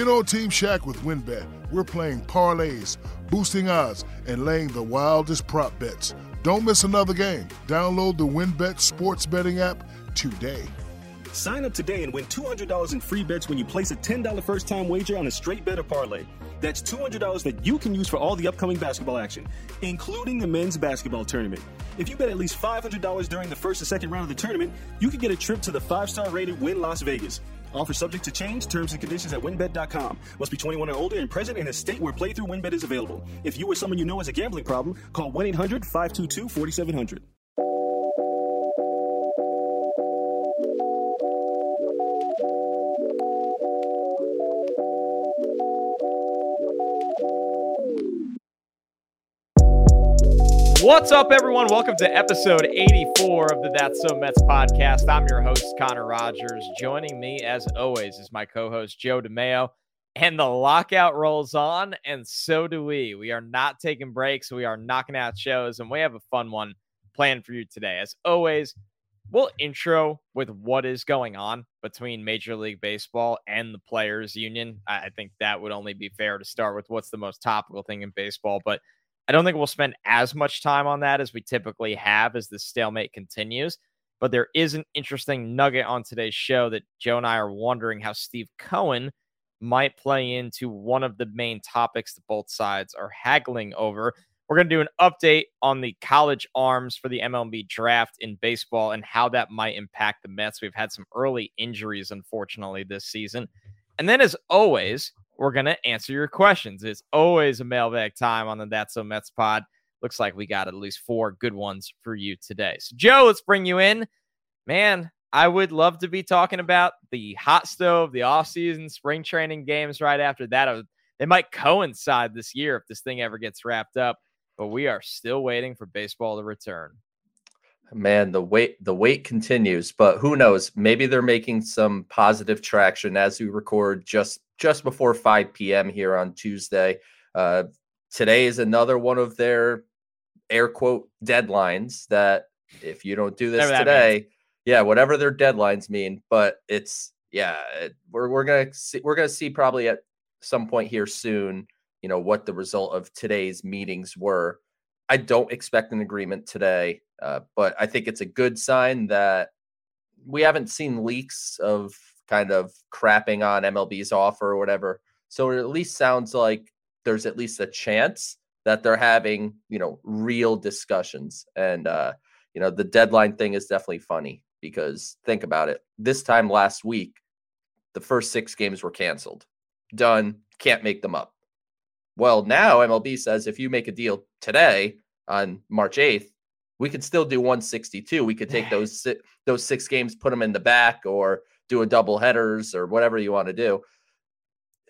Get on Team Shaq with WynnBET. We're playing parlays, boosting odds, and laying the wildest prop bets. Don't miss another game. Download the WynnBET sports betting app today. Sign up today and win $200 in free bets when you place a $10 first time wager on a straight bet or parlay. That's $200 that you can use for all the upcoming basketball action, including the men's basketball tournament. If you bet at least $500 during the first and second round of the tournament, you can get a trip to the five star rated Wynn Las Vegas. Offer subject to change, terms and conditions at wynnbet.com. Must be 21 or older and present in a state where playthrough WynnBET is available. If you or someone you know has a gambling problem, call 1 800 522 4700. What's up, everyone? Welcome to episode 84 of the That's So Mets podcast. I'm your host, Connor Rogers. Joining me, as always, is my co host, Joe DeMayo. And the lockout rolls on, and so do we. We are not taking breaks. We are knocking out shows, and we have a fun one planned for you today. As always, we'll intro with what is going on between Major League Baseball and the Players Union. I think that would only be fair to start with what's the most topical thing in baseball. But I don't think we'll spend as much time on that as we typically have as the stalemate continues. But there is an interesting nugget on today's show that Joe and I are wondering how Steve Cohen might play into one of the main topics that both sides are haggling over. We're going to do an update on the college arms for the MLB draft in baseball and how that might impact the Mets. We've had some early injuries, unfortunately, this season. And then, as always, we're going to answer your questions. It's always a mailbag time on the That's So Mets pod. Looks like we got at least four good ones for you today. So, Joe, let's bring you in. Man, I would love to be talking about the hot stove, the offseason, spring training games right after that. Uh, they might coincide this year if this thing ever gets wrapped up, but we are still waiting for baseball to return. Man, the wait the wait continues, but who knows? Maybe they're making some positive traction as we record just just before 5 p.m. here on Tuesday. Uh, today is another one of their air quote deadlines that if you don't do this today, yeah, whatever their deadlines mean, but it's yeah, it, we're we're gonna see we're gonna see probably at some point here soon, you know, what the result of today's meetings were. I don't expect an agreement today, uh, but I think it's a good sign that we haven't seen leaks of kind of crapping on MLB's offer or whatever. So it at least sounds like there's at least a chance that they're having, you know, real discussions. And uh, you know, the deadline thing is definitely funny because think about it. This time last week, the first six games were canceled. Done. Can't make them up. Well, now MLB says if you make a deal today on March 8th, we could still do 162. We could take those those six games, put them in the back, or do a double headers or whatever you want to do.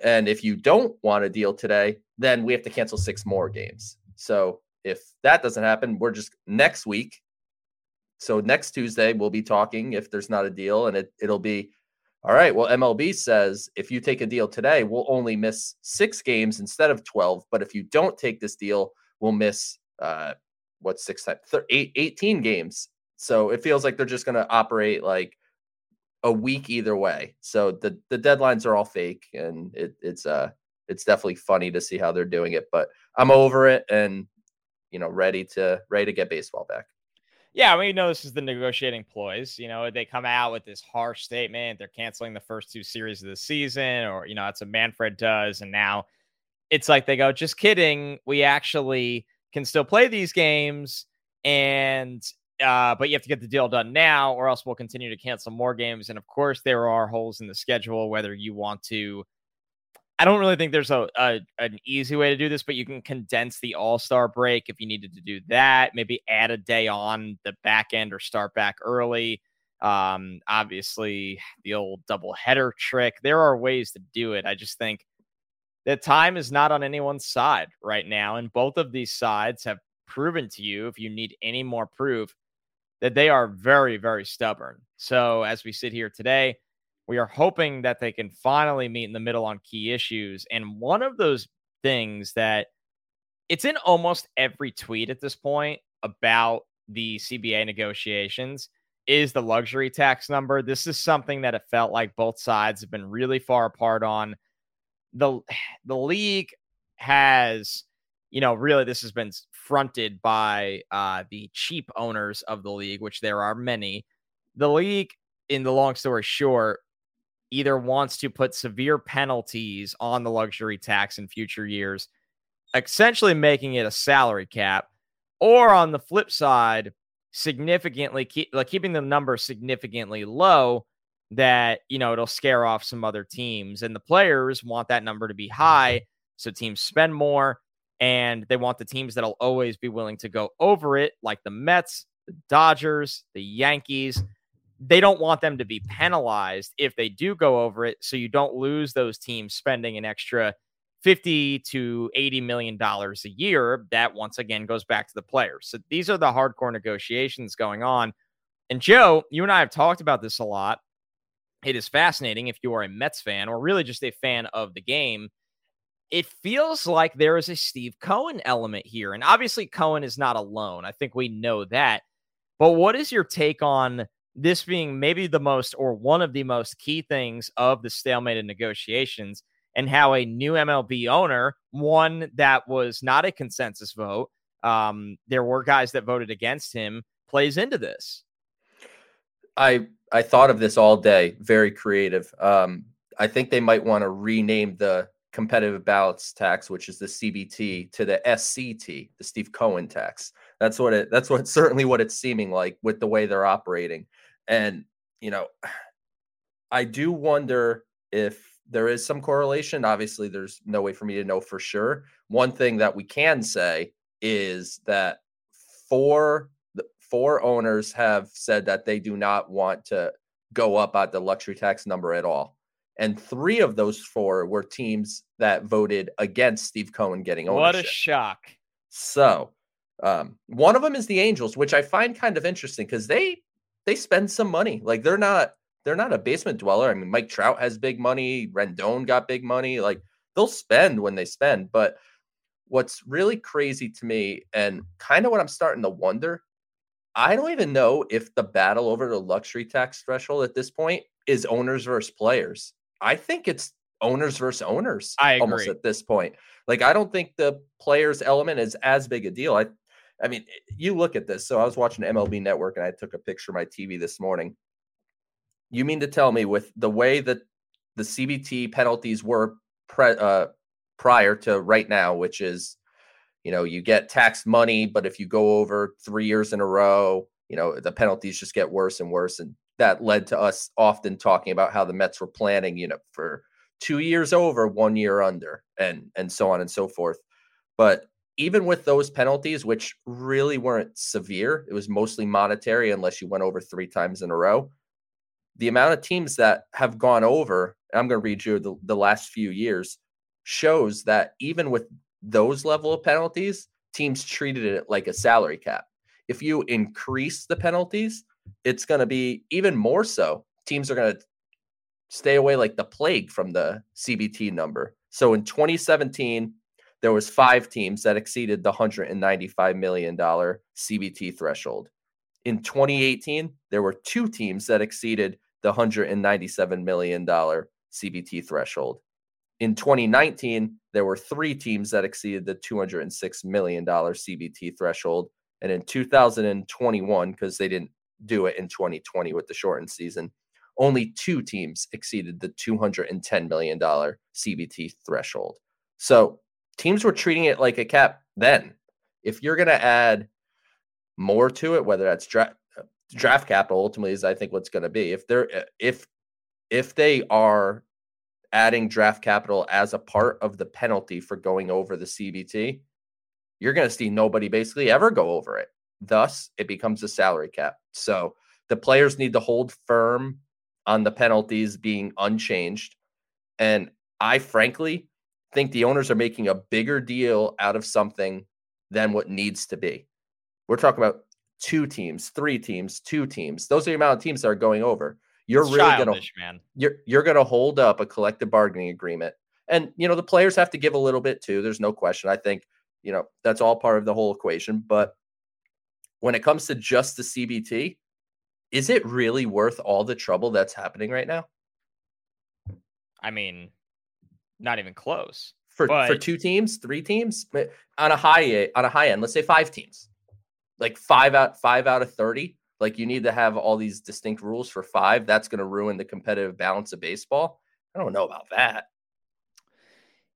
And if you don't want a deal today, then we have to cancel six more games. So if that doesn't happen, we're just next week. So next Tuesday, we'll be talking if there's not a deal, and it, it'll be all right. Well, MLB says if you take a deal today, we'll only miss six games instead of 12. But if you don't take this deal, we'll miss uh, what six times, 18 games. So it feels like they're just going to operate like a week either way. So the the deadlines are all fake, and it, it's uh it's definitely funny to see how they're doing it. But I'm over it, and you know, ready to ready to get baseball back. Yeah, we know this is the negotiating ploys. You know, they come out with this harsh statement. They're canceling the first two series of the season, or you know, that's what Manfred does, and now it's like they go, just kidding. We actually can still play these games, and uh, but you have to get the deal done now, or else we'll continue to cancel more games. And of course, there are holes in the schedule, whether you want to. I don't really think there's a, a an easy way to do this, but you can condense the All Star break if you needed to do that. Maybe add a day on the back end or start back early. Um, obviously, the old double header trick. There are ways to do it. I just think that time is not on anyone's side right now, and both of these sides have proven to you, if you need any more proof, that they are very, very stubborn. So as we sit here today, we are hoping that they can finally meet in the middle on key issues. And one of those things that it's in almost every tweet at this point about the CBA negotiations is the luxury tax number. This is something that it felt like both sides have been really far apart on. the the league has, you know, really this has been fronted by uh, the cheap owners of the league, which there are many. The league, in the long story short, either wants to put severe penalties on the luxury tax in future years, essentially making it a salary cap, or on the flip side, significantly keep like keeping the number significantly low that you know it'll scare off some other teams and the players want that number to be high so teams spend more and they want the teams that'll always be willing to go over it like the Mets, the Dodgers, the Yankees. They don't want them to be penalized if they do go over it so you don't lose those teams spending an extra 50 to 80 million dollars a year that once again goes back to the players. So these are the hardcore negotiations going on. And Joe, you and I have talked about this a lot. It is fascinating if you are a Mets fan or really just a fan of the game. It feels like there is a Steve Cohen element here. And obviously, Cohen is not alone. I think we know that. But what is your take on this being maybe the most or one of the most key things of the stalemate in negotiations? and how a new MLB owner, one that was not a consensus vote, um, there were guys that voted against him, plays into this. I I thought of this all day. Very creative. Um, I think they might want to rename the competitive balance tax, which is the CBT, to the SCT, the Steve Cohen tax. That's what it. That's what certainly what it's seeming like with the way they're operating. And you know, I do wonder if there is some correlation. Obviously, there's no way for me to know for sure. One thing that we can say is that four four owners have said that they do not want to go up at the luxury tax number at all. And three of those four were teams that voted against Steve Cohen getting ownership. What a shock. So, um, one of them is the Angels, which I find kind of interesting because they they spend some money. Like they're not they're not a basement dweller. I mean, Mike Trout has big money, Rendon got big money. Like they'll spend when they spend. But what's really crazy to me, and kind of what I'm starting to wonder, I don't even know if the battle over the luxury tax threshold at this point is owners versus players. I think it's owners versus owners I agree. almost at this point. Like I don't think the players element is as big a deal. I I mean, you look at this. So I was watching MLB Network and I took a picture of my TV this morning. You mean to tell me with the way that the CBT penalties were pre, uh, prior to right now, which is, you know, you get taxed money, but if you go over three years in a row, you know, the penalties just get worse and worse. And that led to us often talking about how the Mets were planning, you know, for two years over, one year under, and and so on and so forth. But even with those penalties, which really weren't severe, it was mostly monetary unless you went over three times in a row the amount of teams that have gone over, I'm going to read you the, the last few years, shows that even with those level of penalties, teams treated it like a salary cap. If you increase the penalties, it's going to be even more so. Teams are going to stay away like the plague from the CBT number. So in 2017, there was five teams that exceeded the 195 million dollar CBT threshold. In 2018, there were two teams that exceeded the $197 million CBT threshold. In 2019, there were three teams that exceeded the $206 million CBT threshold. And in 2021, because they didn't do it in 2020 with the shortened season, only two teams exceeded the $210 million CBT threshold. So teams were treating it like a cap then. If you're going to add more to it, whether that's draft draft capital ultimately is I think what's going to be. If they're if if they are adding draft capital as a part of the penalty for going over the CBT, you're going to see nobody basically ever go over it. Thus, it becomes a salary cap. So the players need to hold firm on the penalties being unchanged. And I frankly think the owners are making a bigger deal out of something than what needs to be. We're talking about two teams, three teams, two teams. Those are the amount of teams that are going over. You're it's really gonna man. You're you're gonna hold up a collective bargaining agreement. And you know, the players have to give a little bit too. There's no question. I think, you know, that's all part of the whole equation. But when it comes to just the CBT, is it really worth all the trouble that's happening right now? I mean, Not even close. For But- for two teams, three teams on a high on a high end, let's say five teams. Like five out five out of 30. Like you need to have all these distinct rules for five. That's going to ruin the competitive balance of baseball. I don't know about that.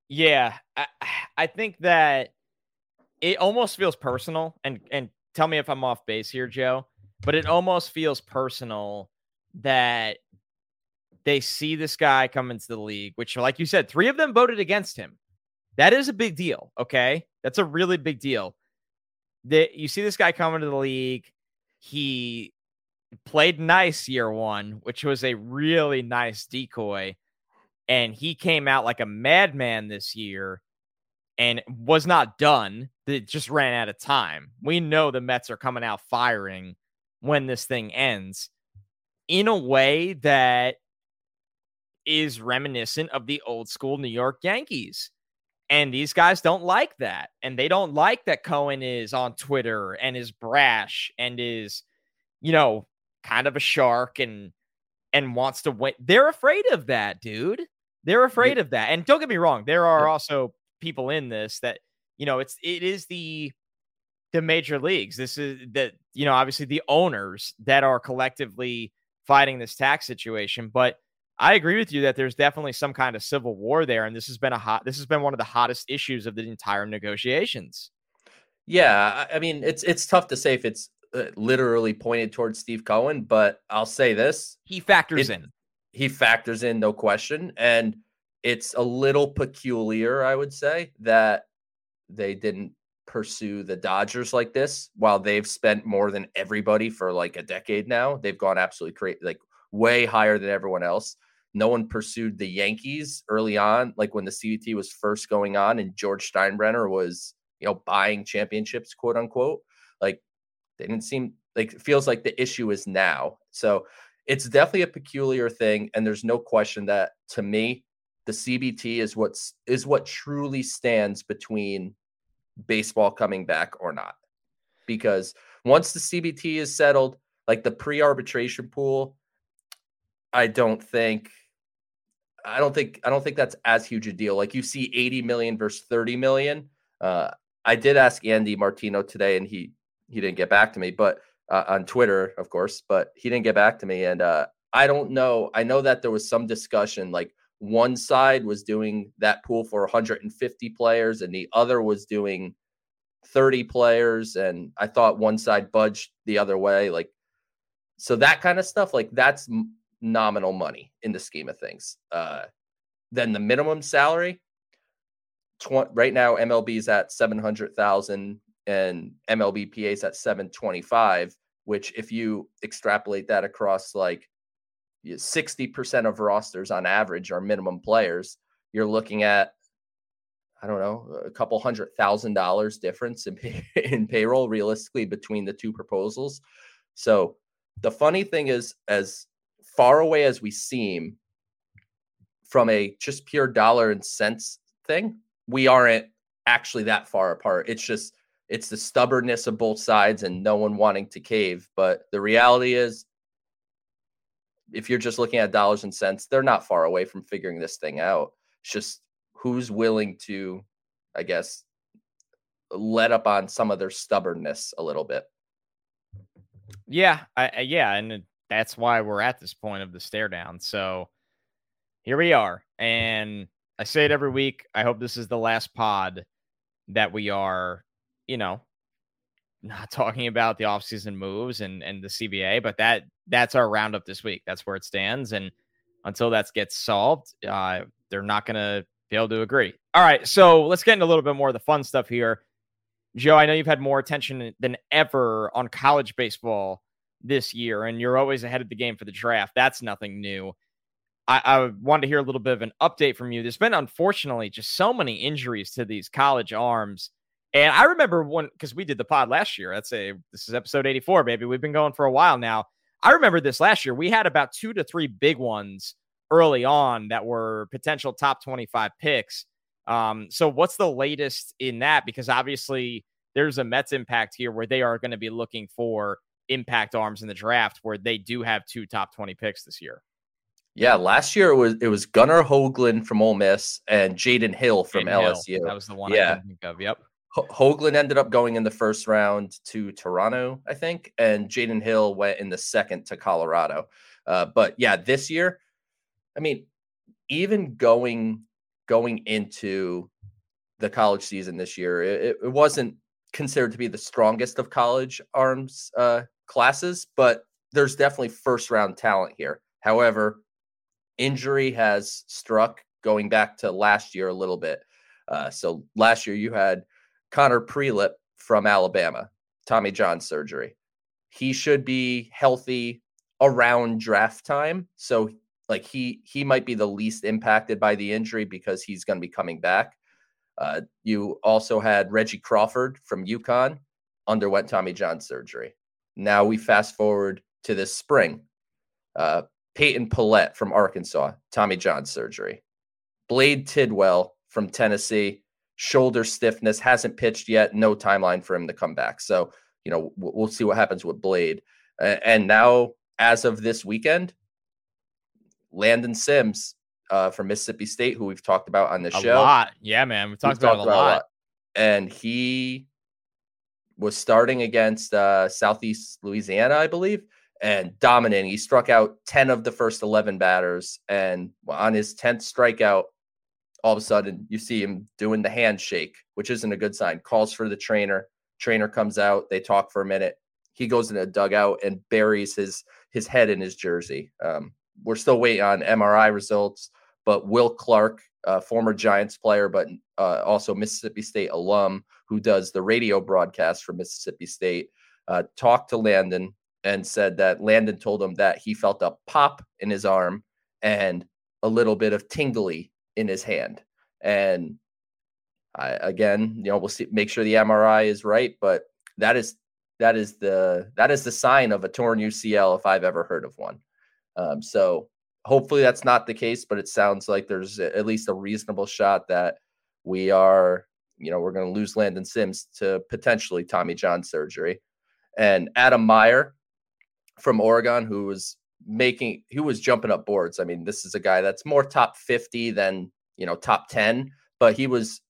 Yeah, I, I think that it almost feels personal, and and tell me if I'm off base here, Joe. But it almost feels personal that they see this guy come into the league, which, like you said, three of them voted against him. That is a big deal. Okay, that's a really big deal. That you see this guy come into the league, he played nice year one, which was a really nice decoy and he came out like a madman this year and was not done. It just ran out of time. We know the Mets are coming out firing when this thing ends in a way that is reminiscent of the old school New York Yankees. And these guys don't like that. And they don't like that Cohen is on Twitter and is brash and is, you know, kind of a shark and and wants to win. They're afraid of that, dude. They're afraid of that. And don't get me wrong, there are also people in this that, you know, it's it is the the major leagues. This is that, you know, obviously the owners that are collectively fighting this tax situation. But I agree with you that there's definitely some kind of civil war there. And this has been a hot this has been one of the hottest issues of the entire negotiations. Yeah, I mean it's it's tough to say if it's uh, literally pointed towards Steve Cohen, but I'll say this: He factors It- in. he factors in no question, and it's a little peculiar, I would say, that they didn't pursue the Dodgers like this while they've spent more than everybody for like a decade now. They've gone absolutely crazy, like way higher than everyone else. No one pursued the Yankees early on, like when the CBT was first going on and George Steinbrenner was, you know, buying championships, quote unquote. Like they didn't seem like it feels like the issue is now. So it's definitely a peculiar thing, and there's no question that to me, the CBT is what's is what truly stands between baseball coming back or not. Because once the CBT is settled, like the pre-arbitration pool, I don't think I don't think I don't think that's as huge a deal. Like you see 80 million versus 30 million. Uh, I did ask Andy Martino today, and he he didn't get back to me, but uh, on Twitter, of course, but he didn't get back to me. And uh, I don't know. I know that there was some discussion, like one side was doing that pool for 150 players, and the other was doing 30 players. And I thought one side budged the other way, like so that kind of stuff. Like that's nominal money in the scheme of things. Uh, then the minimum salary, tw- right now MLB is at 700,000 and MLBPA is at 725, which if you extrapolate that across like 60% of rosters on average are minimum players, you're looking at I don't know, a couple hundred thousand dollars difference in pay- in payroll realistically between the two proposals. So the funny thing is as far away as we seem from a just pure dollar and cents thing, we aren't actually that far apart. It's just it's the stubbornness of both sides and no one wanting to cave. But the reality is, if you're just looking at dollars and cents, they're not far away from figuring this thing out. It's just who's willing to, I guess, let up on some of their stubbornness a little bit. Yeah, I, yeah, and that's why we're at this point of the stare down. So here we are, and I say it every week. I hope this is the last pod that we are, you know, not talking about the offseason moves and and the CBA, but that that's our roundup this week. That's where it stands, and until that gets solved, uh, they're not going to be able to agree. All right, so let's get into a little bit more of the fun stuff here. Joe, I know you've had more attention than ever on college baseball this year, and you're always ahead of the game for the draft. That's nothing new. I, I wanted to hear a little bit of an update from you. There's been, unfortunately, just so many injuries to these college arms. And I remember when, because we did the pod last year. That's a, this is episode 84, baby. We've been going for a while now. I remember this last year. We had about two to three big ones early on that were potential top 25 picks. Um, so what's the latest in that? Because obviously there's a Mets impact here where they are going to be looking for impact arms in the draft where they do have two top 20 picks this year. Yeah, last year it was it was Gunnar Hoglund from Ole Miss and Jaden Hill from Jaden LSU. Hill. That was the one Yeah. I think of. Yep. Ho- Hoglund ended up going in the first round to Toronto, I think, and Jaden Hill went in the second to Colorado. Uh, but yeah, this year, I mean, even going going into the college season this year, it, it wasn't considered to be the strongest of college arms uh, classes, but there's definitely first round talent here. However, injury has struck going back to last year a little bit. Uh, so last year you had Connor Prielipp from Alabama, Tommy John surgery. He should be healthy around draft time. So like he he might be the least impacted by the injury because he's going to be coming back. Uh, you also had Reggie Crawford from UConn underwent Tommy John surgery. Now we fast forward to this spring. Uh, Peyton Pallette from Arkansas, Tommy John surgery. Blade Tidwell from Tennessee, shoulder stiffness, hasn't pitched yet, no timeline for him to come back. So, you know, we'll see what happens with Blade. And now, as of this weekend, Landon Sims uh, from Mississippi State, who we've talked about on the A show. lot. Yeah, man. We've We've talked about a lot. And he was starting against uh, Southeast Louisiana, I believe, and dominating. He struck out 10 of the first 11 batters. And on his 10th strikeout, all of a sudden you see him doing the handshake, which isn't a good sign. Calls for the trainer. Trainer comes out. They talk for a minute. He goes in a dugout and buries his his head in his jersey. Um, we're still waiting on MRI results, but Will Clark, former Giants player, but uh, also Mississippi State alum who does the radio broadcast for Mississippi State, uh, talked to Landon and said that Landon told him that he felt a pop in his arm and a little bit of tingly in his hand. And I, again, you know, we'll see, make sure the MRI is right, but that is that is the that is the sign of a torn UCL if I've ever heard of one. Um, so hopefully that's not the case, but it sounds like there's at least a reasonable shot that we are, you know, we're going to lose Landon Sims to potentially Tommy John surgery. And Adam Meyer from Oregon, who was making, he was jumping up boards. I mean, this is a guy that's more top 50 than, you know, top 10, but he was,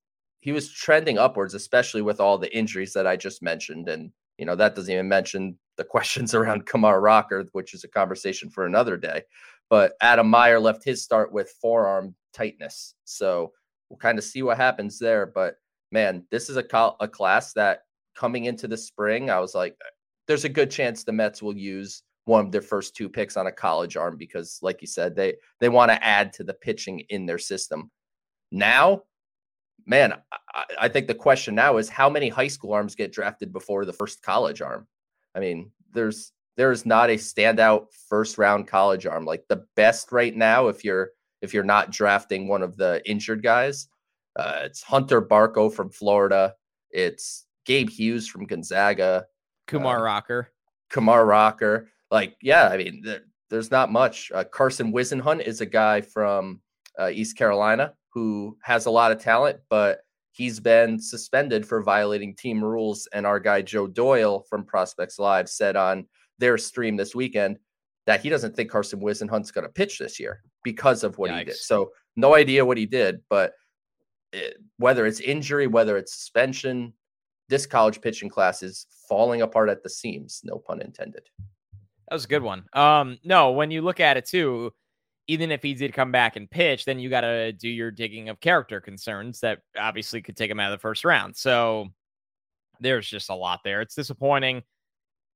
he was trending upwards, especially with all the injuries that I just mentioned. And, you know, that doesn't even mention the questions around Kumar Rocker, which is a conversation for another day. But Adam Meyer left his start with forearm tightness. So we'll kind of see what happens there. But man, this is a, col- a class that coming into the spring, I was like, there's a good chance the Mets will use one of their first two picks on a college arm because, like you said, they they want to add to the pitching in their system. Now, man, I, I think the question now is how many high school arms get drafted before the first college arm? I mean, there's there is not a standout first round college arm. Like the best right now, if you're if you're not drafting one of the injured guys, uh, it's Hunter Barco from Florida. It's Gabe Hughes from Gonzaga. Kumar Um, Rocker. Kumar Rocker. Like, yeah, I mean, there, there's not much. Uh, Carson Whisenhunt is a guy from uh, East Carolina who has a lot of talent, but he's been suspended for violating team rules. And our guy Joe Doyle from Prospects Live said on their stream this weekend that he doesn't think Carson Whisenhunt's going to pitch this year because of what he did. So, no idea what he did, but whether it's injury, whether it's suspension, this college pitching class is falling apart at the seams. No pun intended. That was a good one. Um, no, when you look at it too, even if he did come back and pitch, then you got to do your digging of character concerns that obviously could take him out of the first round. So there's just a lot there. It's disappointing.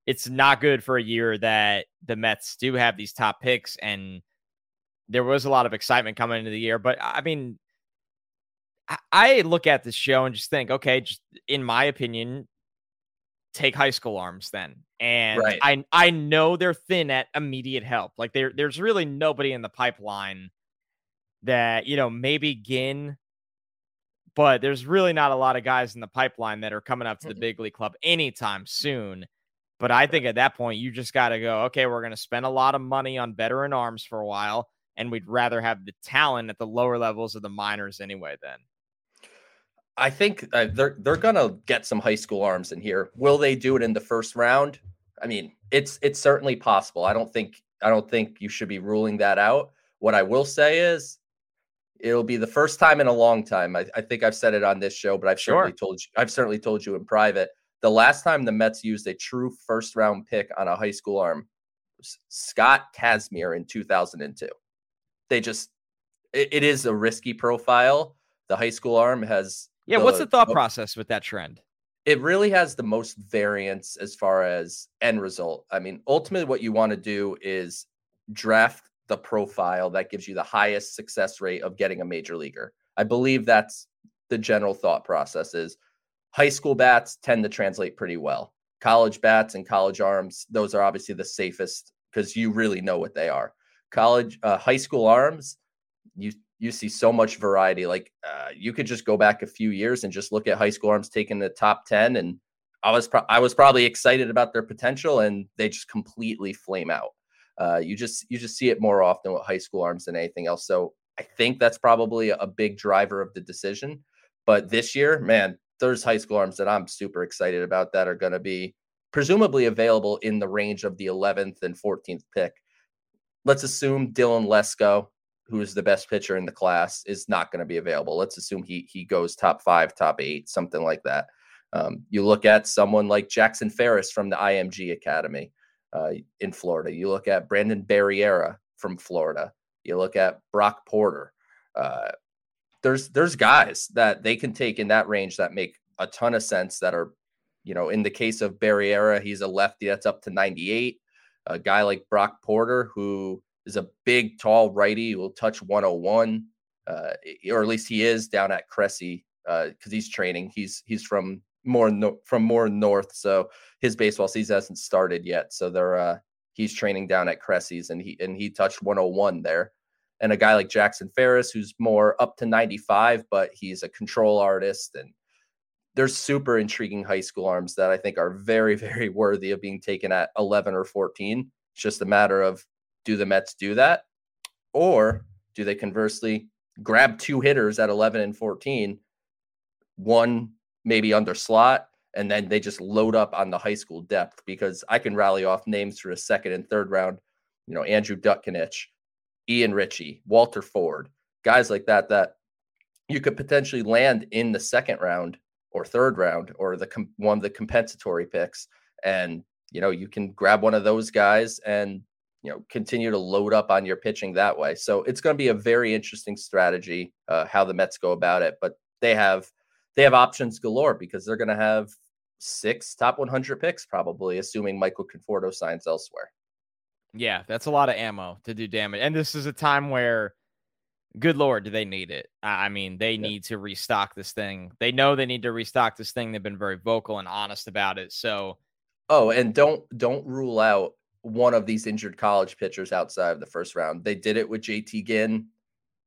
It's not good for a year that the Mets do have these top picks, and there was a lot of excitement coming into the year. But I mean, I, look at this show and just think, okay, just in my opinion, take high school arms then. And Right. I I know they're thin at immediate help. Like there there's really nobody in the pipeline that, you know, maybe Ginn, but there's really not a lot of guys in the pipeline that are coming up to the big league club anytime soon. But I think at that point you just got to go, okay, we're going to spend a lot of money on veteran arms for a while and we'd rather have the talent at the lower levels of the minors anyway then. I think uh, they're they're gonna get some high school arms in here. Will they do it in the first round? I mean, it's it's certainly possible. I don't think I don't think you should be ruling that out. What I will say is it'll be the first time in a long time. I, I think I've said it on this show, but I've sure. certainly told you I've certainly told you in private. The last time the Mets used a true first round pick on a high school arm was Scott Kazmir in 2002. They just it, it is a risky profile. The high school arm has Yeah, the, what's the thought process with that trend? It really has the most variance as far as end result. I mean, ultimately what you want to do is draft the profile that gives you the highest success rate of getting a major leaguer. I believe that's the general thought process is high school bats tend to translate pretty well. College bats and college arms, those are obviously the safest because you really know what they are. College, uh, high school arms, you you see so much variety. Like uh, you could just go back a few years and just look at high school arms taking the top ten, and I was pro- I was probably excited about their potential, and they just completely flame out. Uh, you just you just see it more often with high school arms than anything else. So I think that's probably a big driver of the decision. But this year, man, there's high school arms that I'm super excited about that are going to be presumably available in the range of the 11th and 14th pick. Let's assume Dylan Lesko, who is the best pitcher in the class, is not going to be available. Let's assume he he goes top five, top eight, something like that. Um, you look at someone like Jackson Ferris from the IMG Academy uh, in Florida. You look at Brandon Barriera from Florida. You look at Brock Porter. Uh, there's there's guys that they can take in that range that make a ton of sense. That are, you know, in the case of Barriera, he's a lefty that's up to 98. A guy like Brock Porter, who is a big, tall righty, who will touch 101, uh, or at least he is down at Cressey because uh, he's training. He's he's from more no, from more north, so his baseball season hasn't started yet. So they're uh, he's training down at Cressey's, and he and he touched 101 there. And a guy like Jackson Ferris, who's more up to 95, but he's a control artist, and there's super intriguing high school arms that I think are very, very worthy of being taken at 11 or 14. It's just a matter of do the Mets do that, or do they conversely grab two hitters at 11 and 14, one maybe under slot, and then they just load up on the high school depth because I can rally off names for a second and third round. You know, Andrew Dutkanych, Ian Ritchie, Walter Ford, guys like that that you could potentially land in the second round or third round or the one of the compensatory picks, and you know you can grab one of those guys and you know continue to load up on your pitching that way. So it's going to be a very interesting strategy uh, how the Mets go about it, but they have they have options galore because they're going to have six top 100 picks probably, assuming Michael Conforto signs elsewhere. Yeah, that's a lot of ammo to do damage. And this is a time where, good Lord, do they need it? I mean, they yeah. need to restock this thing. They know they need to restock this thing. They've been very vocal and honest about it. So, oh, and don't don't rule out one of these injured college pitchers outside of the first round. They did it with JT Ginn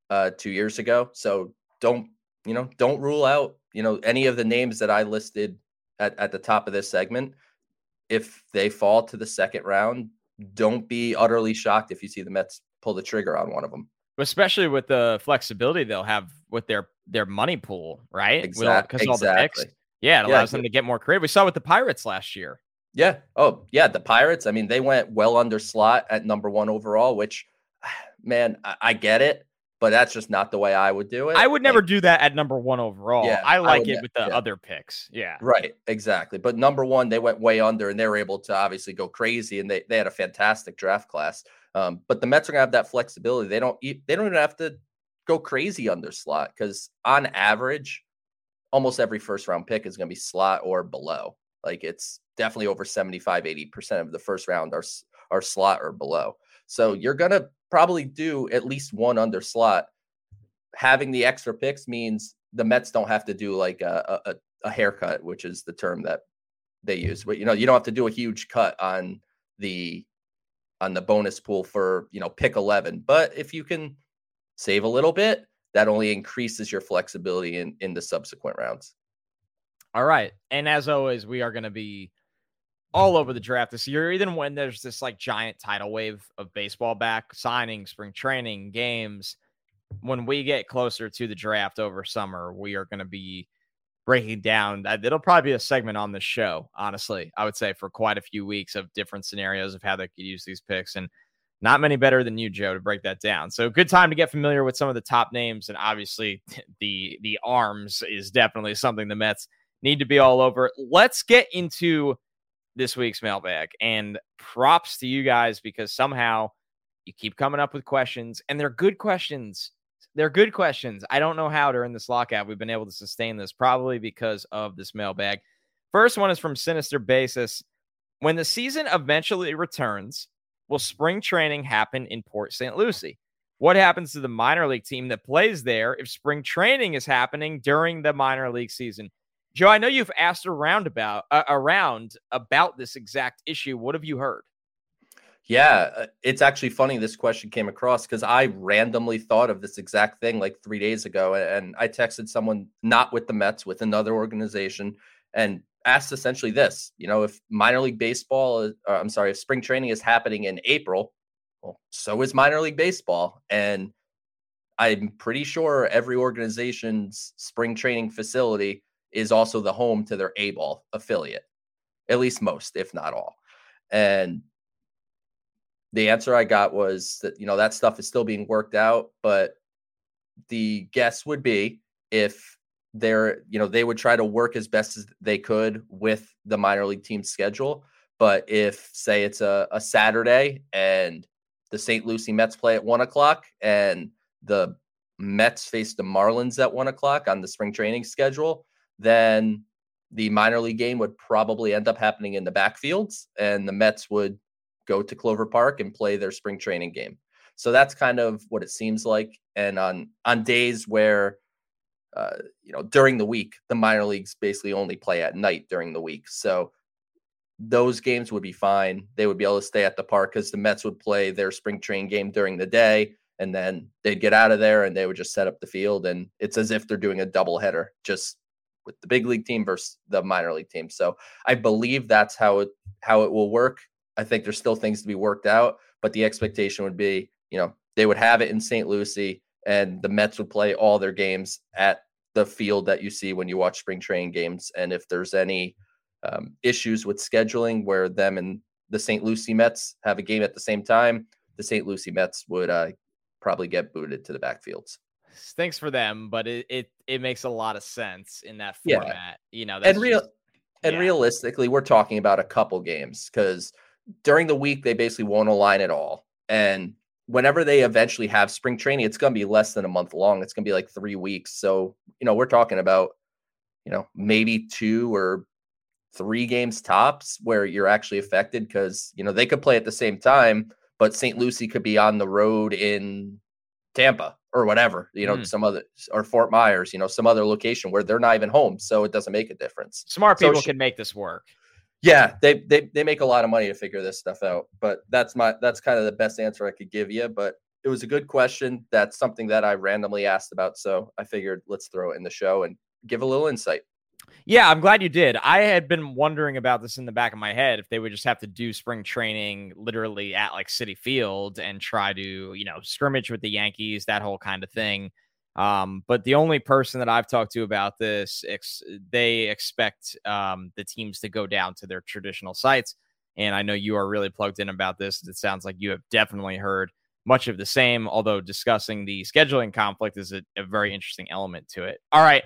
uh, two years ago. So don't you know? Don't rule out you know, any of the names that I listed at, at the top of this segment, if they fall to the second round, don't be utterly shocked if you see the Mets pull the trigger on one of them. Especially with the flexibility they'll have with their their money pool, right? Exactly. Because all the picks. Yeah, it allows yeah. them to get more creative. We saw with the Pirates last year. Yeah. Oh, yeah. The Pirates. I mean, they went well under slot at number one overall, which, man, I, I get it but that's just not the way I would do it. I would never like, do that at number one overall. Yeah, I like I it with the yeah. other picks. Yeah. Right. Exactly. But number one, they went way under and they were able to obviously go crazy and they, they had a fantastic draft class. Um, but the Mets are gonna have that flexibility. They don't they don't even have to go crazy under slot because on average, almost every first round pick is gonna be slot or below. Like it's definitely over 75, 80% of the first round are are slot or below. So you're gonna probably do at least one under slot. Having the extra picks means the Mets don't have to do like a, a, a haircut, which is the term that they use. But you know, you don't have to do a huge cut on the on the bonus pool for you know pick 11 but if you can save a little bit that only increases your flexibility in in the subsequent rounds all right and as always we are going to be all over the draft this year, even when there's this like giant tidal wave of baseball back signing, spring training, games. When we get closer to the draft over summer, we are going to be breaking down. It'll probably be a segment on the show, honestly. I would say for quite a few weeks of different scenarios of how they could use these picks. And not many better than you, Joe, to break that down. So good time to get familiar with some of the top names, and obviously the the arms is definitely something the Mets need to be all over. Let's get into this week's mailbag, and props to you guys because somehow you keep coming up with questions, and they're good questions. They're good questions. I don't know how during this lockout we've been able to sustain this, probably because of this mailbag. First one is from Sinister Basis. When the season eventually returns, will spring training happen in Port St. Lucie? What happens to the minor league team that plays there if spring training is happening during the minor league season? Joe, I know you've asked around about uh, around about this exact issue. What have you heard? Yeah, uh, it's actually funny this question came across because I randomly thought of this exact thing like three days ago. And I texted someone not with the Mets, with another organization, and asked essentially this you know, if minor league baseball, is, uh, I'm sorry, if spring training is happening in April, well, so is minor league baseball. And I'm pretty sure every organization's spring training facility is also the home to their A ball affiliate, at least most, if not all. And the answer I got was that, you know, that stuff is still being worked out, but the guess would be if they're, you know, they would try to work as best as they could with the minor league team schedule. But if, say, it's a, a Saturday and the St. Lucie Mets play at one o'clock and the Mets face the Marlins at one o'clock on the spring training schedule, then the minor league game would probably end up happening in the backfields and the Mets would go to Clover Park and play their spring training game. So that's kind of what it seems like. And on on days where uh, you know during the week, the minor leagues basically only play at night during the week. So those games would be fine. They would be able to stay at the park because the Mets would play their spring train game during the day, and then they'd get out of there and they would just set up the field. And it's as if they're doing a double header, just with the big league team versus the minor league team. So I believe that's how it how it will work. I think there's still things to be worked out, but the expectation would be, you know, they would have it in St. Lucie and the Mets would play all their games at the field that you see when you watch spring training games. And if there's any um, issues with scheduling where them and the St. Lucie Mets have a game at the same time, the St. Lucie Mets would uh, probably get booted to the backfields. Thanks for them, but it, it it makes a lot of sense in that format. Yeah. You know, and real just, and yeah. realistically, we're talking about a couple games because during the week they basically won't align at all. And whenever they eventually have spring training, it's going to be less than a month long. It's going to be like three weeks. So, you know, we're talking about, you know, maybe two or three games tops where you're actually affected because, you know, they could play at the same time, but St. Lucie could be on the road in Tampa or whatever, you know, mm. some other or Fort Myers, you know, some other location where they're not even home. So it doesn't make a difference. Smart people so, can make this work yeah they, they they make a lot of money to figure this stuff out but that's my that's kind of the best answer i could give you but it was a good question that's something that i randomly asked about so i figured let's throw it in the show and give a little insight yeah i'm glad you did i had been wondering about this in the back of my head if they would just have to do spring training literally at like Citi Field and try to you know scrimmage with the yankees that whole kind of thing um, but the only person that I've talked to about this, ex- they expect um, the teams to go down to their traditional sites. And I know you are really plugged in about this. It sounds like you have definitely heard much of the same, although discussing the scheduling conflict is a, a very interesting element to it. All right.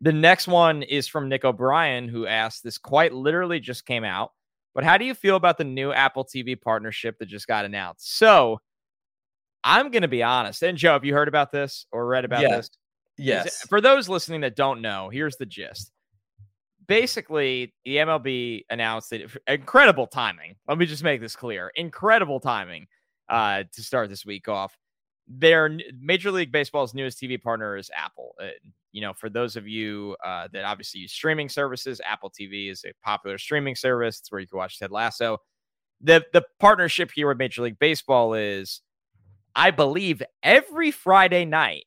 The next one is from Nick O'Brien, who asked this quite literally just came out. But how do you feel about the new Apple TV partnership that just got announced? So, I'm going to be honest. And Joe, have you heard about this or read about yeah. this? Yes. For those listening that don't know, here's the gist. Basically, the MLB announced that incredible timing. Let me just make this clear. Incredible timing uh, to start this week off. Their Major League Baseball's newest TV partner is Apple. You know, for those of you uh, that obviously use streaming services, Apple TV is a popular streaming service. It's where you can watch Ted Lasso. The the partnership here with Major League Baseball is I believe every Friday night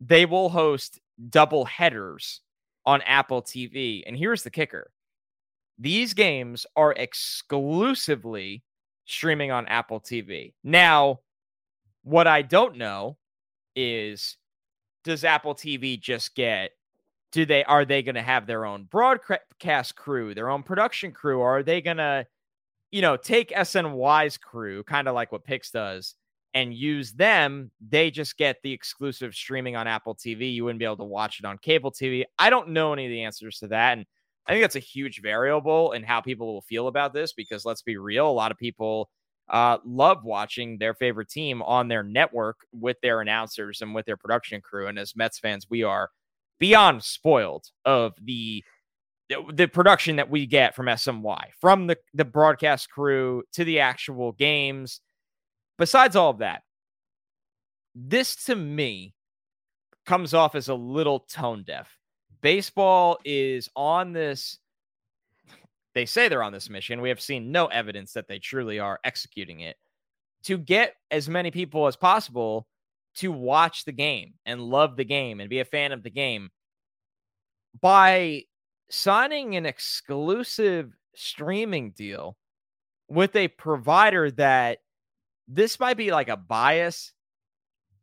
they will host double headers on Apple TV. And here's the kicker these games are exclusively streaming on Apple TV. Now, what I don't know is does Apple TV just get do they are they going to have their own broadcast crew, their own production crew, or are they going to you know, take SNY's crew, kind of like what Pix does, and use them, they just get the exclusive streaming on Apple TV. You wouldn't be able to watch it on cable TV. I don't know any of the answers to that. And I think that's a huge variable in how people will feel about this because let's be real, a lot of people uh, love watching their favorite team on their network with their announcers and with their production crew. And as Mets fans, we are beyond spoiled of the the production that we get from SNY, from the, the broadcast crew to the actual games. Besides all of that, this to me comes off as a little tone deaf. Baseball is on this, they say they're on this mission. We have seen no evidence that they truly are executing it to get as many people as possible to watch the game and love the game and be a fan of the game by signing an exclusive streaming deal with a provider that this might be like a bias.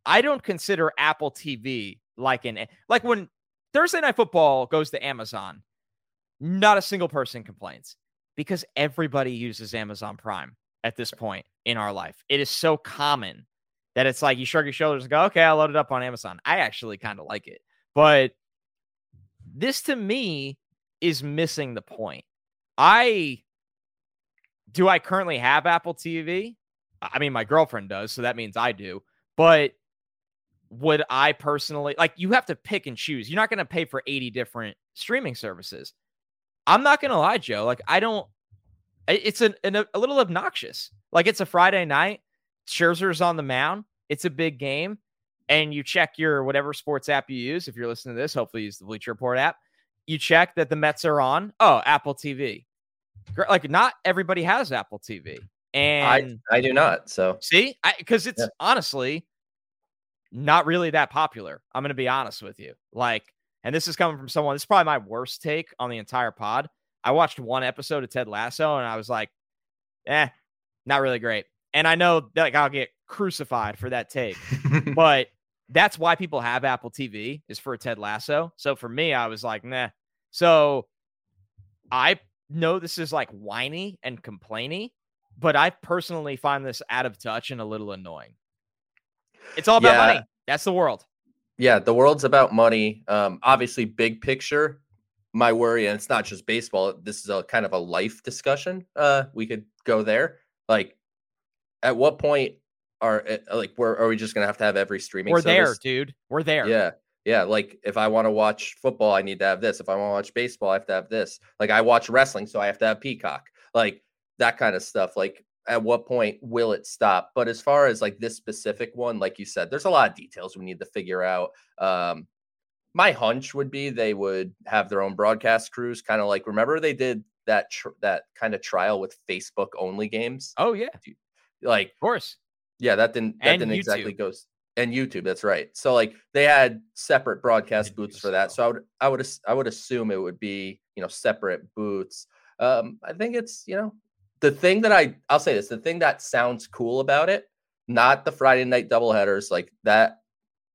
I don't consider Apple TV like an like when Thursday night football goes to Amazon, not a single person complains because everybody uses Amazon Prime at this point in our life. It is so common that it's like you shrug your shoulders and go, okay, I'll load it up on Amazon. I actually kind of like it. But this to me is missing the point. I do I currently have Apple TV? I mean, my girlfriend does, so that means I do. But would I personally like you have to pick and choose? You're not going to pay for 80 different streaming services. I'm not going to lie, Joe. Like, I don't, it's a, a little obnoxious. Like, it's a Friday night, Scherzer's on the mound, it's a big game, and you check your whatever sports app you use. If you're listening to this, hopefully use the Bleacher Report app you check that the Mets are on. Oh, Apple TV. Like not everybody has Apple TV. And I, I do not. So see, because it's yeah. honestly not really that popular. I'm going to be honest with you. Like, and this is coming from someone, this is probably my worst take on the entire pod. I watched one episode of Ted Lasso and I was like, eh, not really great. And I know that like I'll get crucified for that take, but that's why people have Apple TV is for Ted Lasso. So for me, I was like, nah. So I know this is like whiny and complainy, but I personally find this out of touch and a little annoying. It's all about yeah. money. That's the world. Yeah, the world's about money. Um, obviously, big picture. My worry, and it's not just baseball. This is a kind of a life discussion. Uh, we could go there. Like, at what point are eh, like where are we just gonna have to have every streaming? We're service? there, dude. We're there. Yeah. Yeah, like if I want to watch football, I need to have this. If I want to watch baseball, I have to have this. Like I watch wrestling, so I have to have Peacock. Like that kind of stuff. Like at what point will it stop? But as far as like this specific one, like you said, there's a lot of details we need to figure out. Um, my hunch would be they would have their own broadcast crews, kind of like remember they did that tr- that kind of trial with Facebook only games. Oh yeah, like of course. Yeah, that didn't that and didn't YouTube. exactly go and YouTube. That's right. So like they had separate broadcast booths for that. So I would I would I would assume it would be you know separate booths. Um, I think it's you know the thing that I I'll say this the thing that sounds cool about it, not the Friday night doubleheaders like that.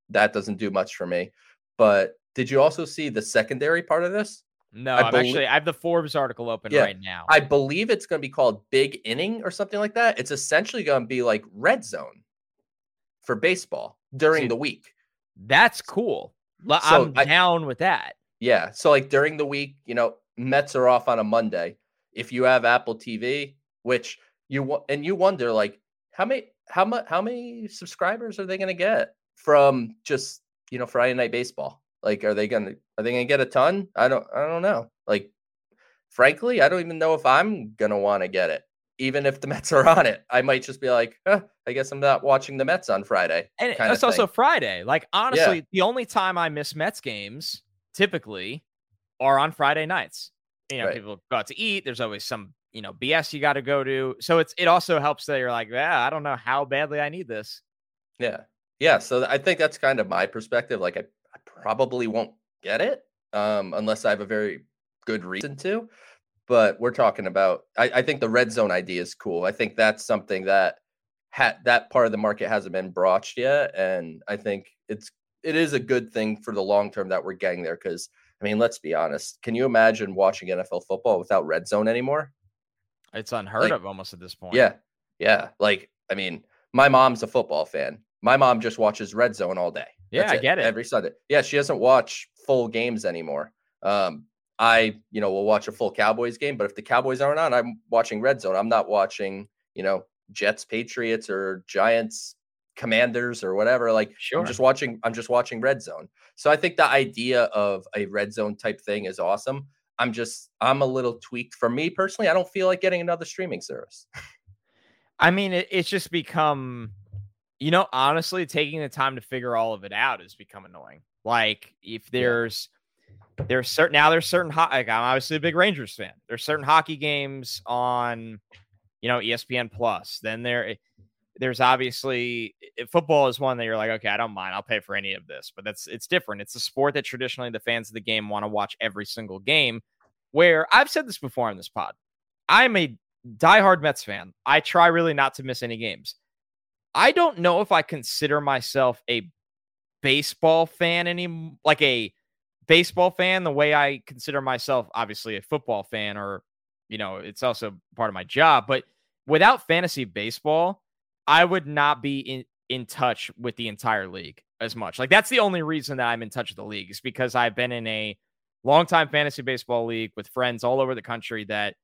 That doesn't do much for me. But did you also see the secondary part of this? No, I am actually I have the Forbes article open yeah, right now. I believe it's going to be called Big Inning or something like that. It's essentially going to be like Red Zone for baseball during the week. That's cool. I'm down with that. Yeah. So like during the week, you know, Mets are off on a Monday. If you have Apple TV, which you and you wonder like how many how much how many subscribers are they going to get from just you know Friday night baseball? Like, are they gonna are they gonna get a ton? I don't I don't know. Like, frankly, I don't even know if I'm gonna want to get it even if the Mets are on it. I might just be like, huh, I guess I'm not watching the Mets on Friday. And it's also Friday. Like honestly, yeah. the only time I miss Mets games typically are on Friday nights. You know, right. people go out to eat. There's always some, you know, BS you got to go to. So it's it also helps that you're like, yeah, I don't know how badly I need this. Yeah. Yeah. So I think that's kind of my perspective. Like I, I probably won't get it um, unless I have a very good reason to but we're talking about I, I, think the red zone idea is cool. I think that's something that ha- that part of the market hasn't been broached yet, and I think it's it is a good thing for the long term that we're getting there. Because I mean, let's be honest, can you imagine watching NFL football without red zone anymore? It's unheard like, of almost at this point. Yeah. Yeah. Like, I mean, my mom's a football fan. My mom just watches Red Zone all day. Yeah, That's I get it. Every Sunday. Yeah, she doesn't watch full games anymore. Um, I, you know, will watch a full Cowboys game, but if the Cowboys aren't on, I'm watching Red Zone. I'm not watching, you know, Jets, Patriots, or Giants, Commanders, or whatever. Like, sure. I'm just watching. I'm just watching Red Zone. So I think the idea of a Red Zone type thing is awesome. I'm just, I'm a little tweaked. For me personally, I don't feel like getting another streaming service. I mean, it, it's just become, you know, honestly, taking the time to figure all of it out has become annoying. Like, if there's there's certain now there's certain ho- like I'm obviously a big Rangers fan. There's certain hockey games on you know ESPN Plus. Then there there's obviously football is one that you're like, okay, I don't mind. I'll pay for any of this. But that's it's different. It's a sport that traditionally the fans of the game want to watch every single game. Where I've said this before on this pod. I'm a diehard Mets fan. I try really not to miss any games. I don't know if I consider myself a baseball fan any like a baseball fan the way I consider myself obviously a football fan or you know it's also part of my job but without fantasy baseball I would not be in in touch with the entire league as much. Like that's the only reason that I'm in touch with the league is because I've been in a long time fantasy baseball league with friends all over the country that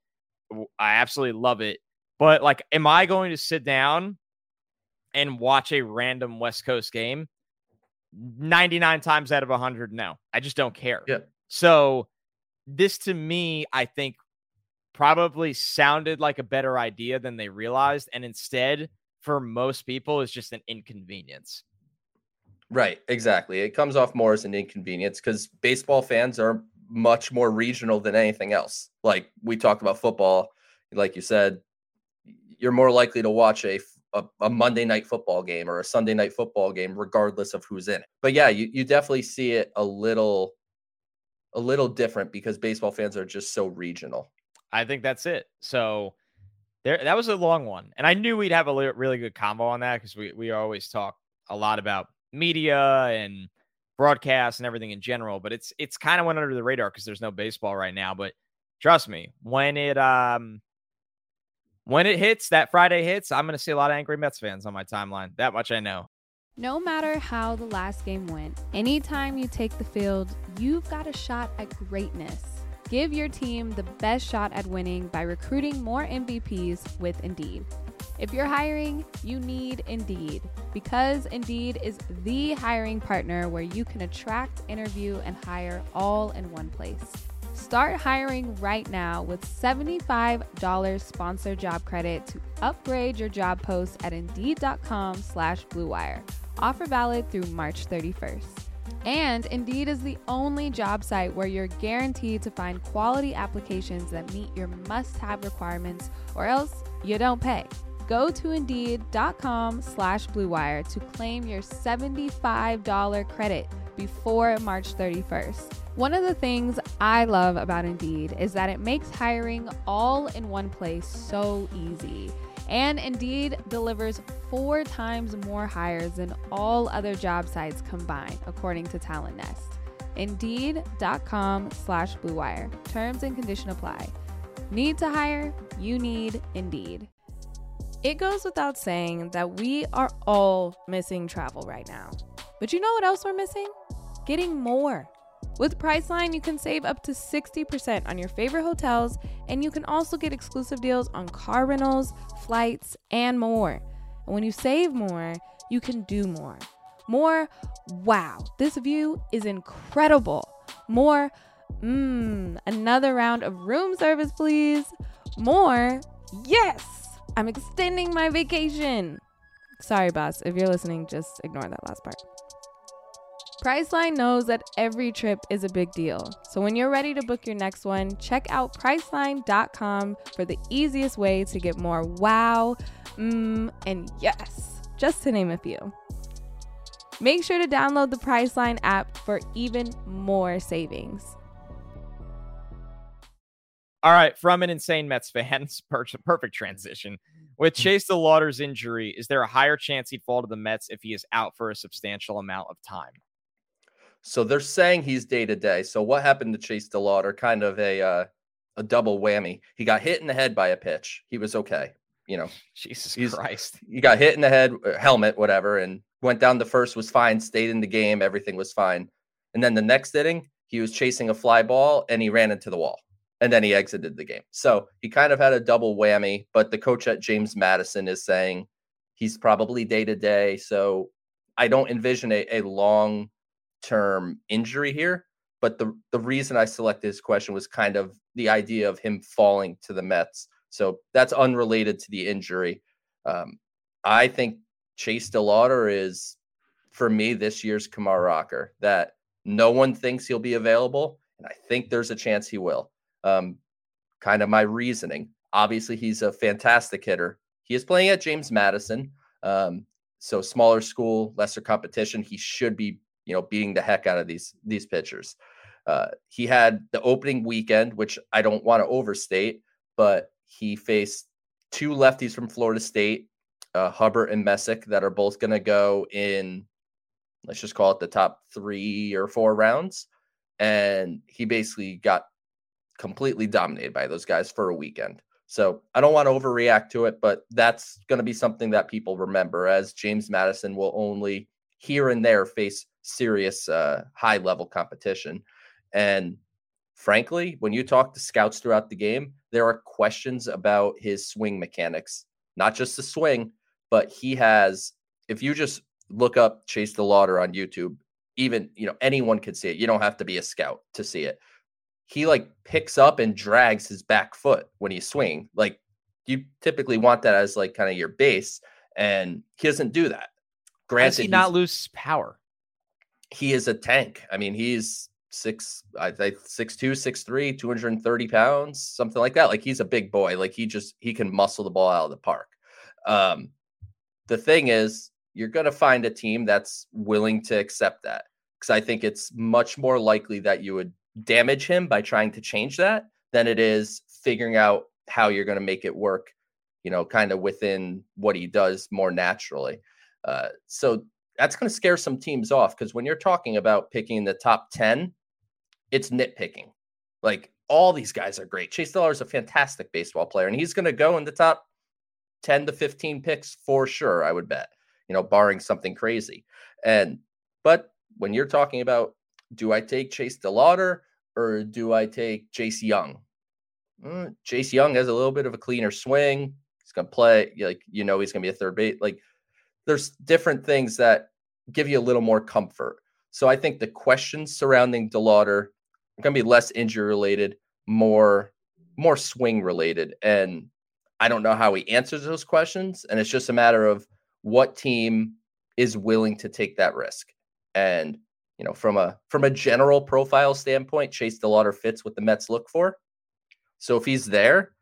I absolutely love it. But like am I going to sit down and watch a random West Coast game? 99 times out of 100 no. I just don't care. Yeah. So this to me i think probably sounded like a better idea than they realized and instead for most people is just an inconvenience right exactly it comes off more as an inconvenience because baseball fans are much more regional than anything else like we talked about football like you said you're more likely to watch a a, a, Monday night football game or a Sunday night football game, regardless of who's in it. But yeah, you, you definitely see it a little a little different because baseball fans are just so regional. I think that's it. So there that was a long one. And I knew we'd have a really good combo on that because we, we always talk a lot about media and broadcast and everything in general, but it's it's kind of went under the radar because there's no baseball right now. But trust me, when it um when it hits, that Friday hits, I'm going to see a lot of angry Mets fans on my timeline. That much I know. No matter how the last game went, anytime you take the field, you've got a shot at greatness. Give your team the best shot at winning by recruiting more MVPs with Indeed. If you're hiring, you need Indeed because Indeed is the hiring partner where you can attract, interview, and hire all in one place. Start hiring right now with $75 sponsored job credit to upgrade your job post at Indeed.com slash BlueWire. Offer valid through March 31st. And Indeed is the only job site where you're guaranteed to find quality applications that meet your must-have requirements or else you don't pay. Go to Indeed.com slash BlueWire to claim your $75 credit before March 31st. One of the things I love about Indeed is that it makes hiring all in one place so easy. And Indeed delivers four times more hires than all other job sites combined, according to Talent Nest. Indeed.com slash BlueWire. Terms and condition apply. Need to hire? You need Indeed. It goes without saying that we are all missing travel right now. But you know what else we're missing? Getting more. With Priceline, you can save up to 60% on your favorite hotels, and you can also get exclusive deals on car rentals, flights, and more. And when you save more, you can do more. More, wow, this view is incredible. More, mmm, another round of room service, please. More, yes, I'm extending my vacation. Sorry, boss, if you're listening, just ignore that last part. Priceline knows that every trip is a big deal. So when you're ready to book your next one, check out priceline.com for the easiest way to get more wow, mmm, and yes, just to name a few. Make sure to download the Priceline app for even more savings. All right, from an insane Mets fan, perfect transition. With hmm. Chase DeLauter's injury, is there a higher chance he'd fall to the Mets if he is out for a substantial amount of time? So they're saying he's day to day. So what happened to Chase DeLauter? Kind of a uh, a double whammy. He got hit in the head by a pitch. He was okay. You know, Jesus He's- Christ. he got hit in the head, uh, helmet, whatever, and went down the first was fine, stayed in the game, everything was fine. And then the next inning, he was chasing a fly ball and he ran into the wall. And then he exited the game. So he kind of had a double whammy, but the coach at James Madison is saying he's probably day to day. So I don't envision a, a long term injury here. But the, the reason I selected this question was kind of the idea of him falling to the Mets. So that's unrelated to the injury. Um, I think Chase DeLauter is, for me, this year's Kumar Rocker. That no one thinks he'll be available, and I think there's a chance he will. Um, kind of my reasoning. Obviously, he's a fantastic hitter. He is playing at James Madison, um, so smaller school, lesser competition. He should be, you know, beating the heck out of these these pitchers. Uh, he had the opening weekend, which I don't want to overstate, but he faced two lefties from Florida State, uh, Hubbart and Messick, that are both going to go in, let's just call it the top three or four rounds. And he basically got completely dominated by those guys for a weekend. So I don't want to overreact to it, but that's going to be something that people remember as James Madison will only here and there face serious uh, high level competition. And frankly, when you talk to scouts throughout the game, there are questions about his swing mechanics, not just the swing, but he has, if you just look up Chase DeLauter on YouTube, even, you know, anyone could see it. You don't have to be a scout to see it. He like picks up and drags his back foot when he's swinging. Like you typically want that as like kind of your base, and he doesn't do that. How does he not lose power? He is a tank. I mean, he's six, I think six two, six three, 230 pounds, something like that. Like he's a big boy. Like he just he can muscle the ball out of the park. Um, the thing is, you're gonna find a team that's willing to accept that. Because I think it's much more likely that you would damage him by trying to change that than it is figuring out how you're gonna make it work, you know, kind of within what he does more naturally. Uh, so that's going to scare some teams off because when you're talking about picking the top 10, it's nitpicking. Like all these guys are great. Chase DeLauter is a fantastic baseball player, and he's going to go in the top 10 to 15 picks for sure, I would bet, you know, barring something crazy. And, but when you're talking about do I take Chase DeLauter or do I take Chase Young? Mm, Chase Young has a little bit of a cleaner swing. He's going to play, like, you know, he's going to be a third base. Like, there's different things that give you a little more comfort. So I think the questions surrounding DeLauter are going to be less injury related, more more swing related, and I don't know how he answers those questions. And it's just a matter of what team is willing to take that risk. And you know, from a from a general profile standpoint, Chase DeLauter fits what the Mets look for. So if he's there,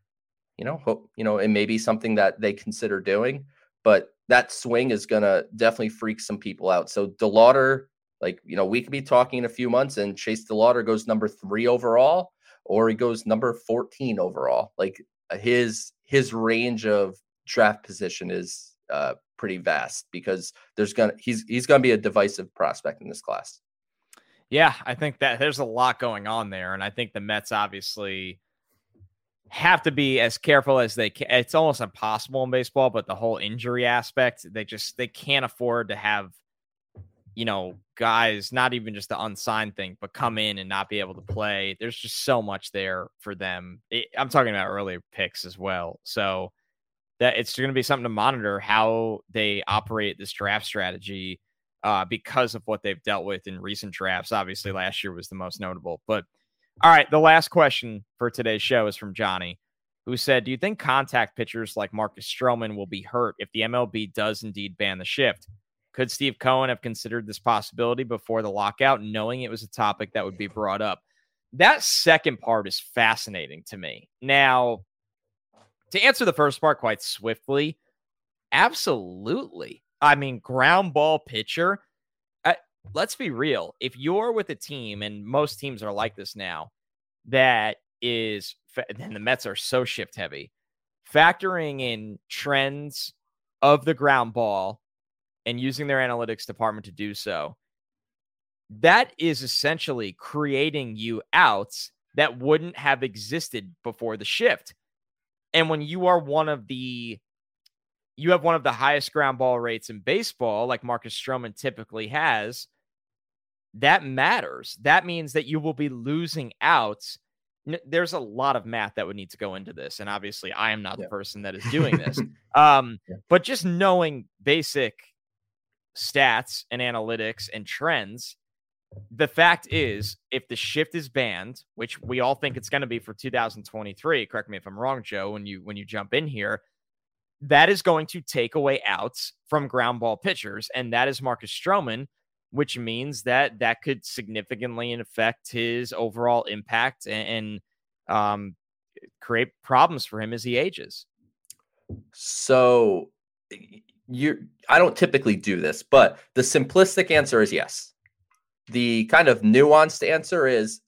you know, hope you know it may be something that they consider doing. But that swing is gonna definitely freak some people out. So DeLauter, like you know, we could be talking in a few months, and Chase DeLauter goes number three overall, or he goes number fourteen overall. Like uh, his his range of draft position is uh, pretty vast because there's gonna he's he's gonna be a divisive prospect in this class. Yeah, I think that there's a lot going on there, and I think the Mets obviously have to be as careful as they can. It's almost impossible in baseball, but the whole injury aspect, they just they can't afford to have, you know, guys not even just the unsigned thing, but come in and not be able to play. There's just so much there for them. It, I'm talking about earlier picks as well, so that it's going to be something to monitor how they operate this draft strategy uh, because of what they've dealt with in recent drafts. Obviously, last year was the most notable. But all right, the last question for today's show is from Johnny, who said, Do you think contact pitchers like Marcus Stroman will be hurt if the MLB does indeed ban the shift? Could Steve Cohen have considered this possibility before the lockout, knowing it was a topic that would be brought up? That second part is fascinating to me. Now, to answer the first part quite swiftly, absolutely. I mean, ground ball pitcher. Let's be real. If you're with a team, and most teams are like this now, that is, and the Mets are so shift heavy, factoring in trends of the ground ball and using their analytics department to do so, that is essentially creating you outs that wouldn't have existed before the shift. And when you are one of the you have one of the highest ground ball rates in baseball, like Marcus Stroman typically has, that matters. That means that you will be losing out. There's a lot of math that would need to go into this. And obviously, I am not yeah. the person that is doing this. um, yeah. But just knowing basic stats and analytics and trends, the fact is, if the shift is banned, which we all think it's going to be for 2023, correct me if I'm wrong, Joe, when you when you jump in here, that is going to take away outs from ground ball pitchers, and that is Marcus Stroman, which means that that could significantly affect his overall impact and, and um, create problems for him as he ages. So you I don't typically do this, but the simplistic answer is yes. The kind of nuanced answer is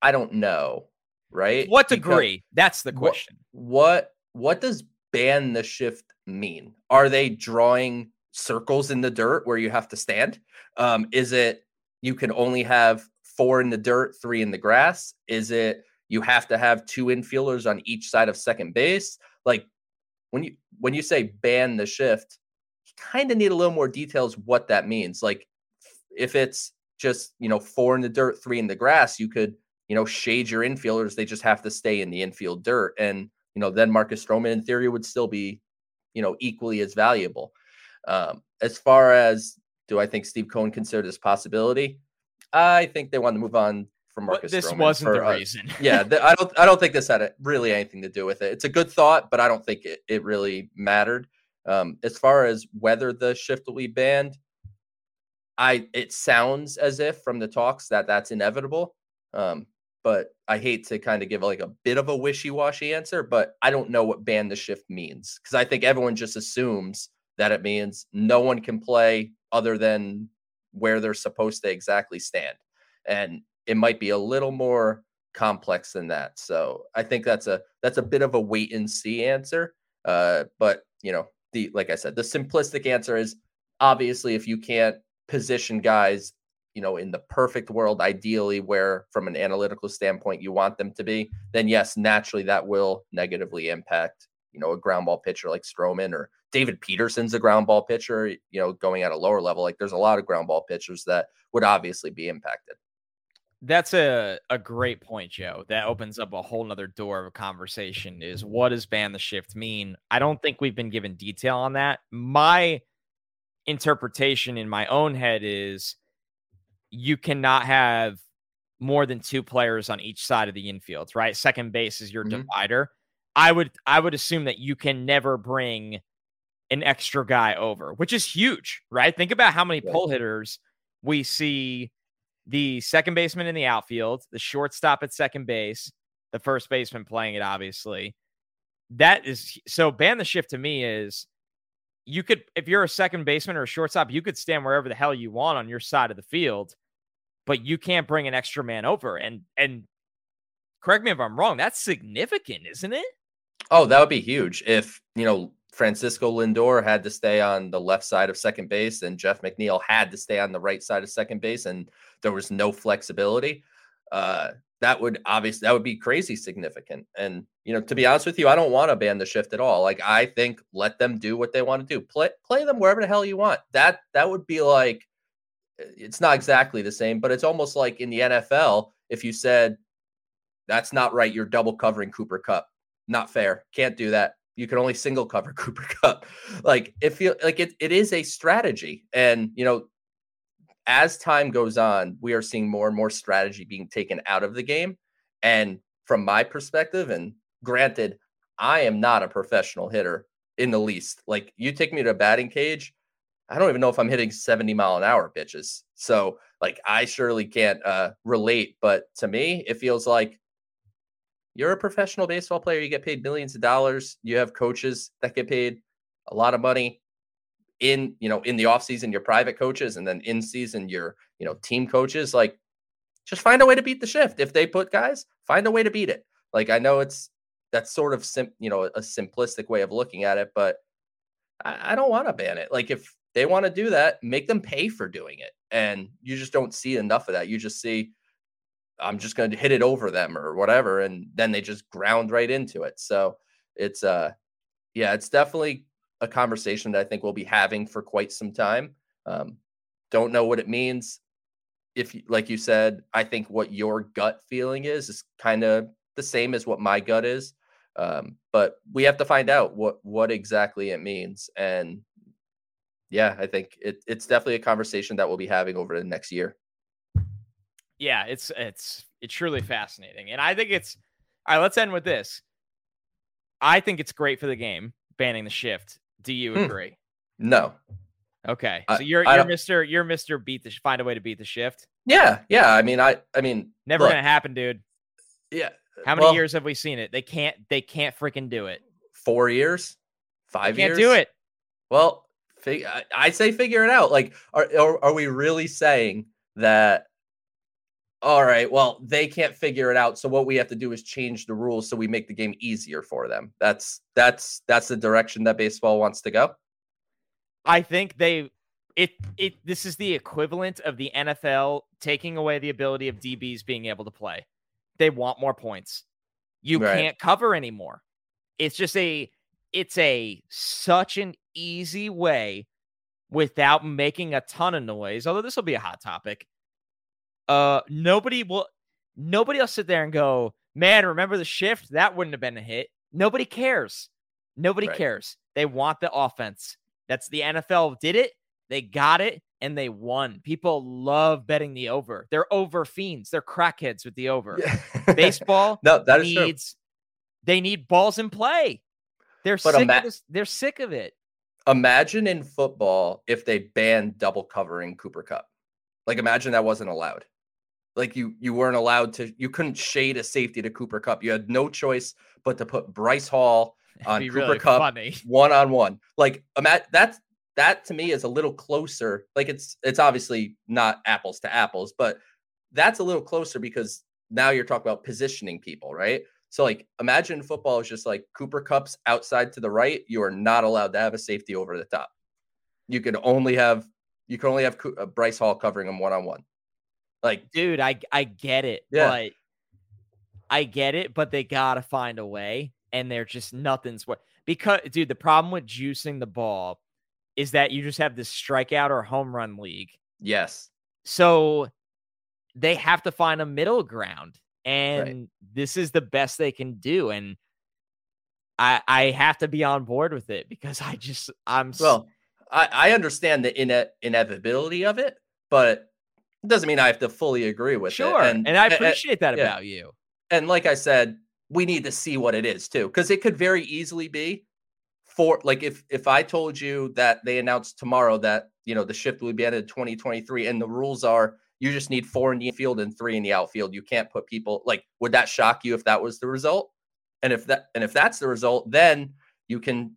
I don't know, right? What degree? Because That's the question. What, what what does ban the shift mean? Are they drawing circles in the dirt where you have to stand? Um, is it you can only have four in the dirt, three in the grass? Is it you have to have two infielders on each side of second base? Like when you when you say ban the shift, you kind of need a little more details what that means. Like if it's just you know four in the dirt, three in the grass, you could you know shade your infielders. They just have to stay in the infield dirt, and you know then Marcus Stroman in theory would still be you know equally as valuable. Um, as far as do I think Steve Cohen considered this possibility? I think they wanted to move on from Marcus. this Stroman wasn't for, the uh, reason. yeah, the, I don't. I don't think this had really anything to do with it. It's a good thought, but I don't think it, it really mattered. Um, as far as whether the shift will be banned, I it sounds as if from the talks that that's inevitable. Um, but I hate to kind of give like a bit of a wishy-washy answer, but I don't know what ban the shift means because I think everyone just assumes that it means no one can play other than where they're supposed to exactly stand. And it might be a little more complex than that. So I think that's a that's a bit of a wait and see answer. Uh, but you know, the like I said, the simplistic answer is obviously if you can't position guys you know, in the perfect world, ideally, where from an analytical standpoint you want them to be, then yes, naturally that will negatively impact, you know, a ground ball pitcher like Stroman or David Peterson's a ground ball pitcher, you know, going at a lower level. Like there's a lot of ground ball pitchers that would obviously be impacted. That's a, a great point, Joe. That opens up a whole nother door of a conversation is what does ban the shift mean? I don't think we've been given detail on that. My interpretation in my own head is you cannot have more than two players on each side of the infield, right? Second base is your mm-hmm. divider. I would I would assume that you can never bring an extra guy over, which is huge, right? Think about how many pull hitters we see the second baseman in the outfield, the shortstop at second base, the first baseman playing it, obviously. That is so ban the shift to me is you could, if you're a second baseman or a shortstop, you could stand wherever the hell you want on your side of the field, but you can't bring an extra man over. And and correct me if I'm wrong, that's significant, isn't it? Oh, that would be huge if you know Francisco Lindor had to stay on the left side of second base and Jeff McNeil had to stay on the right side of second base, and there was no flexibility. Uh, that would obviously that would be crazy significant. And you know, to be honest with you, I don't want to ban the shift at all. Like I think let them do what they want to do. Play play them wherever the hell you want. That that would be like eh, it's not exactly the same, but it's almost like in the NFL, if you said that's not right, you're double covering Cooper Kupp. Not fair. Can't do that. You can only single cover Cooper Kupp. Like it you like it, it is a strategy. And you know, as time goes on, we are seeing more and more strategy being taken out of the game. And from my perspective, and granted, I am not a professional hitter in the least. Like you take me to a batting cage, I don't even know if I'm hitting 70 mile an hour pitches. So like I surely can't uh, relate, but to me, it feels like you're a professional baseball player. You get paid millions of dollars. You have coaches that get paid a lot of money in you know in the offseason, your private coaches and then in season your you know team coaches like just find a way to beat the shift if they put guys find a way to beat it like i know it's that's sort of sim you know a simplistic way of looking at it but i, I don't want to ban it like if they want to do that make them pay for doing it and you just don't see enough of that you just see I'm just going to hit it over them or whatever. And then they just ground right into it. So it's, uh, yeah, it's definitely a conversation that I think we'll be having for quite some time. Um, don't know what it means. If, like you said, I think what your gut feeling is is kind of the same as what my gut is. Um, but we have to find out what what exactly it means. And yeah, I think it, it's definitely a conversation that we'll be having over the next year. Yeah, it's it's it's truly fascinating, and I think it's all right. Let's end with this. I think it's great for the game banning the shift. Do you hmm. agree? No. Okay, so you're I, you're Mister you're Mister beat the find a way to beat the shift. Yeah, yeah. I mean, I I mean, never look, gonna happen, dude. Yeah. How many well, years have we seen it? They can't they can't freaking do it. Four years, five can't years. do it. Well, fig- I, I say figure it out. Like, are, are are we really saying that all right, well, they can't figure it out. So what we have to do is change the rules so we make the game easier for them. That's that's that's the direction that baseball wants to go. I think they it it this is the equivalent of the NFL taking away the ability of DBs being able to play. They want more points. You right. can't cover anymore. It's just a it's a such an easy way without making a ton of noise. Although this will be a hot topic uh, nobody will, nobody will sit there and go, man, remember the shift? That wouldn't have been a hit. Nobody cares. Nobody right. cares. They want the offense. That's the NFL did it. They got it and they won. People love betting the over. They're over fiends. They're crackheads with the over. Yeah. Baseball no, that is needs, true. They need balls in play. They're but sick ima- of this. They're sick of it. Imagine in football if they banned double covering Cooper Kupp. Like imagine that wasn't allowed like you you weren't allowed to you couldn't shade a safety to Cooper Kupp. You had no choice but to put Bryce Hall on Cooper really Kupp one on one. Like that's that to me is a little closer. Like it's it's obviously not apples to apples, but that's a little closer because now you're talking about positioning people, right? So like imagine football is just like Cooper Kupp's outside to the right. You are not allowed to have a safety over the top. You can only have you can only have uh, Bryce Hall covering him one on one. Like, dude, I I get it, yeah. but I get it, but they gotta find a way, and they're just nothing's what because, dude, the problem with juicing the ball is that you just have this strikeout or home run league. Yes. So they have to find a middle ground, and right. this is the best they can do, and. I, I have to be on board with it because I just I'm well I, I understand the ine- inevitability of it, but it doesn't mean I have to fully agree with sure. it. And, and I appreciate and, that about yeah. you. And like I said, we need to see what it is too, because it could very easily be for like if if I told you that they announced tomorrow that you know the shift will be ended 2023 and the rules are you just need four in the infield and three in the outfield. You can't put people like would that shock you if that was the result? And if that and if that's the result, then you can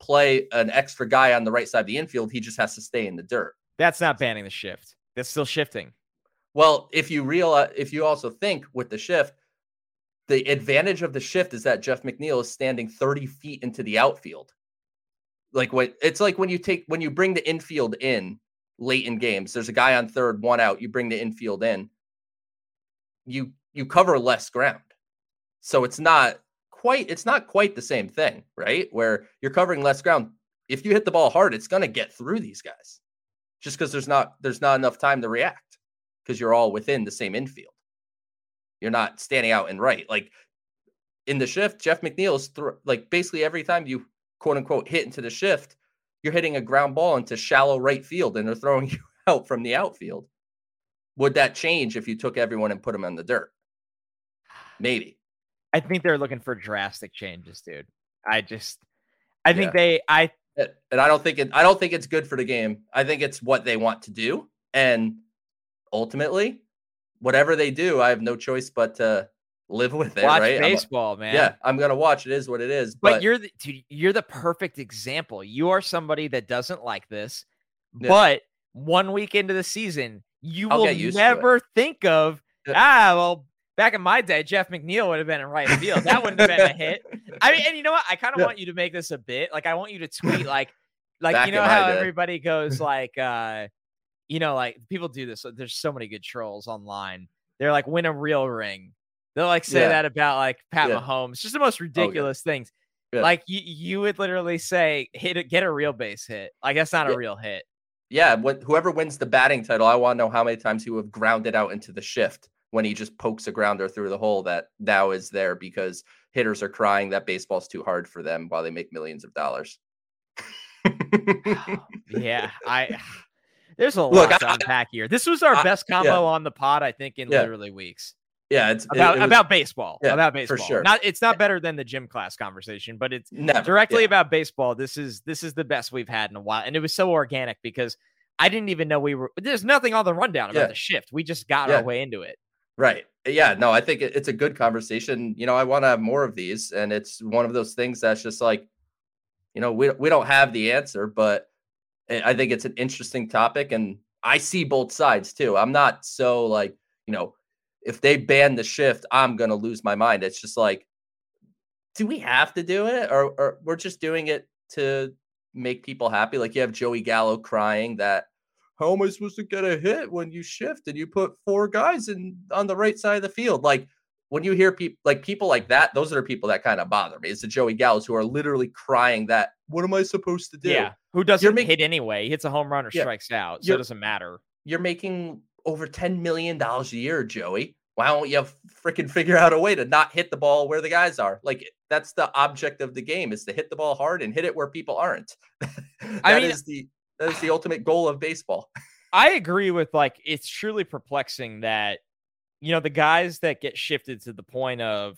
play an extra guy on the right side of the infield. He just has to stay in the dirt. That's not banning the shift. That's still shifting. Well, if you realize, if you also think with the shift, the advantage of the shift is that Jeff McNeil is standing 30 feet into the outfield. Like what it's like when you take when you bring the infield in late in games. There's a guy on third, one out. You bring the infield in. You you cover less ground, so it's not quite it's not quite the same thing, right? Where you're covering less ground. If you hit the ball hard, it's to get through these guys just because there's not there's not enough time to react because you're all within the same infield. You're not standing out and right. Like in the shift, Jeff McNeil is th- like basically every time you quote unquote hit into the shift, you're hitting a ground ball into shallow right field and they're throwing you out from the outfield. Would that change if you took everyone and put them in the dirt? Maybe. I think they're looking for drastic changes, dude. I just I think yeah. they I and I don't think it. I don't think it's good for the game. I think it's what they want to do, and ultimately, whatever they do, I have no choice but to live with it. Watch right? baseball, a, man. Yeah, I'm gonna watch. It is what it is. But, but you're the dude, you're the perfect example. You are somebody that doesn't like this, yeah. but one week into the season, you I'll will never think of ah well back in my day, Jeff McNeil would have been in right field. That wouldn't have been a hit. I mean, and you know what? I kind of yeah. want you to make this a bit. Like, I want you to tweet like, like back you know how everybody goes like, uh, you know, like people do this. There's so many good trolls online. They're like, win a real ring. They'll like say Yeah. that about like Pat Yeah. Mahomes. Just the most ridiculous things. Yeah. Like you, you would literally say, hit it, get a real base hit. Like that's not a real hit. Yeah, whoever wins the batting title, I want to know how many times he would have grounded out into the shift when he just pokes a grounder through the hole that now is there because hitters are crying that baseball's too hard for them while they make millions of dollars. Oh, yeah, I. There's a lot Look, to I- unpack here. This was our I- best combo yeah. on the pod, I think, in Yeah. literally weeks. yeah, it's About it was about baseball. yeah, about baseball. for sure. Not it's not better than the gym class conversation, but it's never directly yeah. about baseball. This is this is the best we've had in a while, and it was so organic because I didn't even know we were. There's nothing on the rundown about Yeah. the shift. We just got our way into it. Right. Yeah. No, I think it's a good conversation. You know, I want to have more of these, and it's one of those things that's just like, you know, we we don't have the answer, but I think it's an interesting topic, and I see both sides too. I'm not so like, you know, if they ban the shift, I'm gonna lose my mind. It's just like, do we have to do it, or or we're just doing it to make people happy? Like you have Joey Gallo crying that how am I supposed to get a hit when you shift and you put four guys in on the right side of the field? Like when you hear people like people like that, those are the people that kind of bother me. It's the Joey Gallos who are literally crying that what am I supposed to do? Yeah, who doesn't mak- hit anyway? He hits a home run or Yeah. strikes out, so it You're- doesn't matter. You're making over $10 million a year, Joey. Why don't you freaking figure out a way to not hit the ball where the guys are? Like that's the object of the game is to hit the ball hard and hit it where people aren't. That is mean- the that is the ultimate goal of baseball. I agree with like it's truly perplexing that you know the guys that get shifted to the point of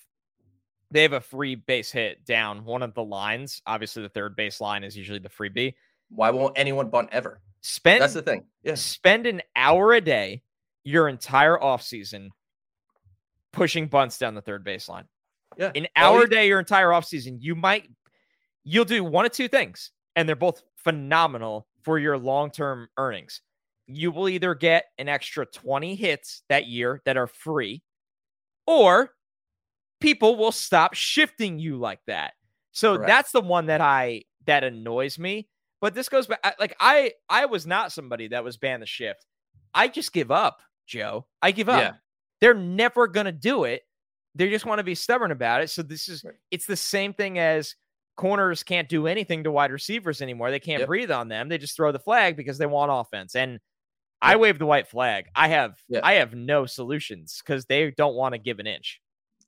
they have a free base hit down one of the lines. Obviously, the third base line is usually the freebie. Why won't anyone bunt ever? Spend That's the thing. Yes. spend an hour a day your entire offseason pushing bunts down the third baseline. Yeah. An hour you- a day your entire offseason, you might you'll do one of two things, and they're both phenomenal for your long-term earnings. You will either get an extra 20 hits that year that are free, or people will stop shifting you like that. So Correct. that's the one that I that annoys me. But this goes back like I I was not somebody that was banned the shift. I just give up, Joe. I give up. Yeah. They're never gonna do it. They just want to be stubborn about it. So this is Right. it's the same thing as corners can't do anything to wide receivers anymore. They can't Yep. breathe on them. They just throw the flag because they want offense. And I wave the white flag. I have Yeah. I have no solutions because they don't want to give an inch.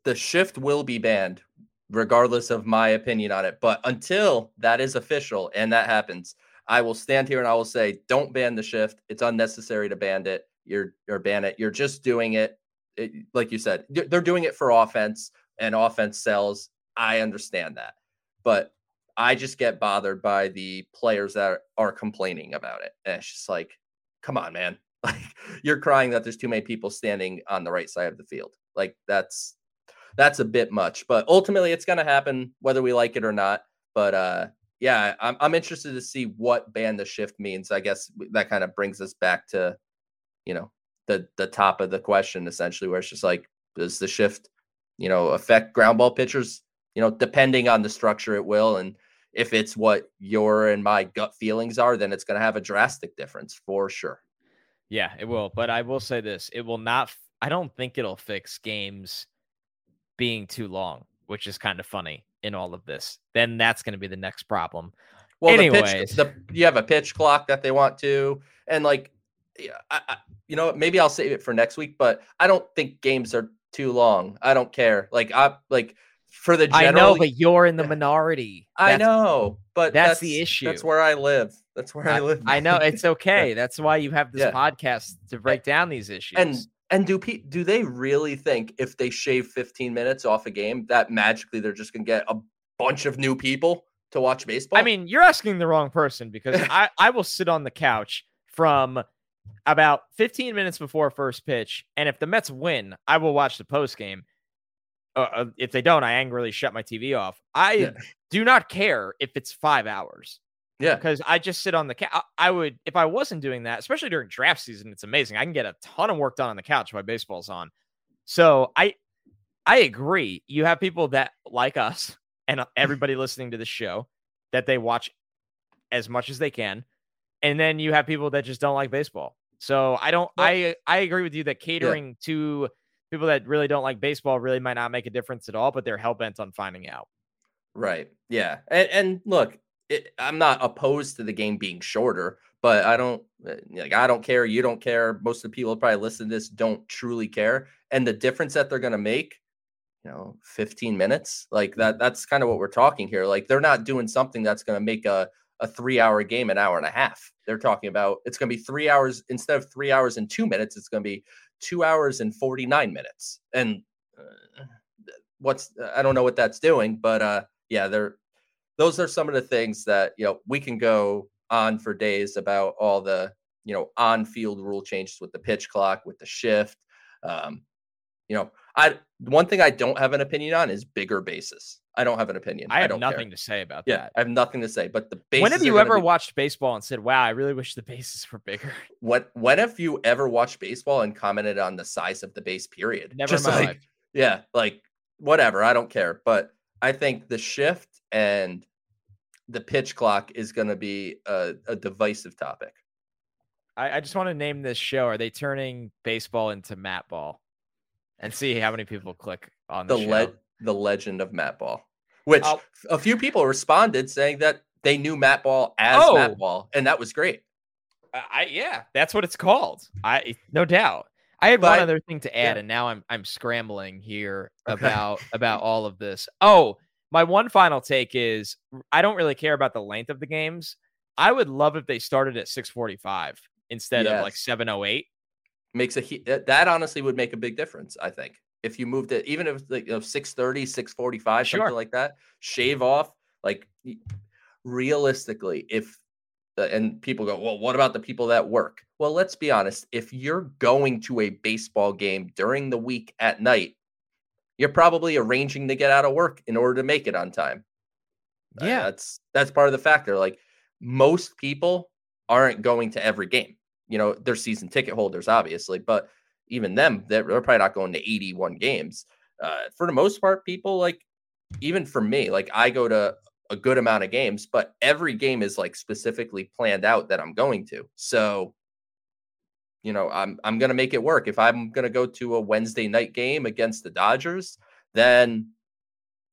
the shift will be banned regardless of my opinion on it but until that is official and that happens i will stand here and i will say don't ban the shift it's unnecessary to ban it you're or ban it you're just doing it, it like you said they're doing it for offense and offense sells i understand that but i just get bothered by the players that are, complaining about it. And it's just like come on man. Like you're crying that there's too many people standing on the right side of the field. Like that's that's a bit much but ultimately it's going to happen whether we like it or not. But uh yeah I'm, I'm interested to see what ban the shift means. I guess that kind of brings us back to you know the the top of the question essentially where it's just like does the shift you know affect ground ball pitchers you know depending on the structure it will and if it's what your and my gut feelings are then it's going to have a drastic difference for sure Yeah, it will. But I will say this: it will not. I don't think it'll fix games being too long, which is kind of funny in all of this. Then that's going to be the next problem. Well, the Anyways. pitch, the you have a pitch clock that they want to, and like, yeah, I, I, you know, maybe I'll save it for next week. But I don't think games are too long. I don't care. Like, I like for the I know, but you're in the minority. I know, but that's the issue. That's where I live. That's where I, live. I know it's okay. That's why you have this Yeah. podcast to break down these issues. and and do pe- do they really think if they shave 15 minutes off a game that magically they're just gonna get a bunch of new people to watch baseball? I mean, you're asking the wrong person because I, I will sit on the couch from about 15 minutes before first pitch, and if the Mets win, I will watch the post game. Uh, uh, if they don't, I angrily shut my TV off. I Yeah. do not care if it's five hours yeah, because I just sit on the couch. I would, if I wasn't doing that, especially during draft season, it's amazing. I can get a ton of work done on the couch while baseball's on. So I, I agree. You have people that like us and everybody listening to the show that they watch as much as they can, and then you have people that just don't like baseball. So I don't. Well- I I agree with you that catering to people that really don't like baseball really might not make a difference at all, but they're hell bent on finding out. Right. Yeah. And, and look, it, I'm not opposed to the game being shorter, but I don't eh, like I don't care. You don't care. Most of the people probably listen to this don't truly care. And the difference that they're going to make, you know, 15 minutes, like that. That's kind of what we're talking here. Like they're not doing something that's going to make a a three hour game an hour and a half. They're talking about it's going to be three hours instead of three hours and two minutes. It's going to be two hours and 49 minutes. And uh, what's I don't know what that's doing, but uh, yeah, they're those are some of the things that you know we can go on for days about all the you know on field rule changes with the pitch clock, with the shift. Um, you know, I one thing I don't have an opinion on is bigger bases. I don't have an opinion. I have I nothing care. to say about yeah, that. I have nothing to say. But the bases. When have you ever be- watched baseball and said, "Wow, I really wish the bases were bigger"? What? When have you ever watched baseball and commented on the size of the base? Period. Never Just like, life. yeah, like whatever. I don't care. But I think the shift and the pitch clock is going to be a, a divisive topic. I, I just want to name this show. Are they turning baseball into mat ball? And see how many people click on the, The show. le- the legend of Matt Ball, which Oh. a few people responded saying that they knew Matt Ball as Oh. Matt Ball, and that was great. I, yeah, that's what it's called. I no doubt. I had one other thing to add, yeah. and now I'm I'm scrambling here Okay. about about all of this. Oh, my one final take is I don't really care about the length of the games. I would love if they started at 6:45 instead of like 7:08. Makes a that honestly would make a big difference. I think if you moved it, even if like you know, 630, 645, Sure. something like that, shave off like realistically, if uh, and people go, well, what about the people that work? Well, let's be honest. If you're going to a baseball game during the week at night, you're probably arranging to get out of work in order to make it on time. Uh, Yeah. that's that's part of the factor. Like most people aren't going to every game. You know, they're season ticket holders, obviously, but even them, they're, they're probably not going to 81 games. Uh, for the most part, people like, even for me, like I go to a good amount of games, but every game is like specifically planned out that I'm going to. So, you know, I'm I'm gonna make it work. If I'm gonna go to a Wednesday night game against the Dodgers, then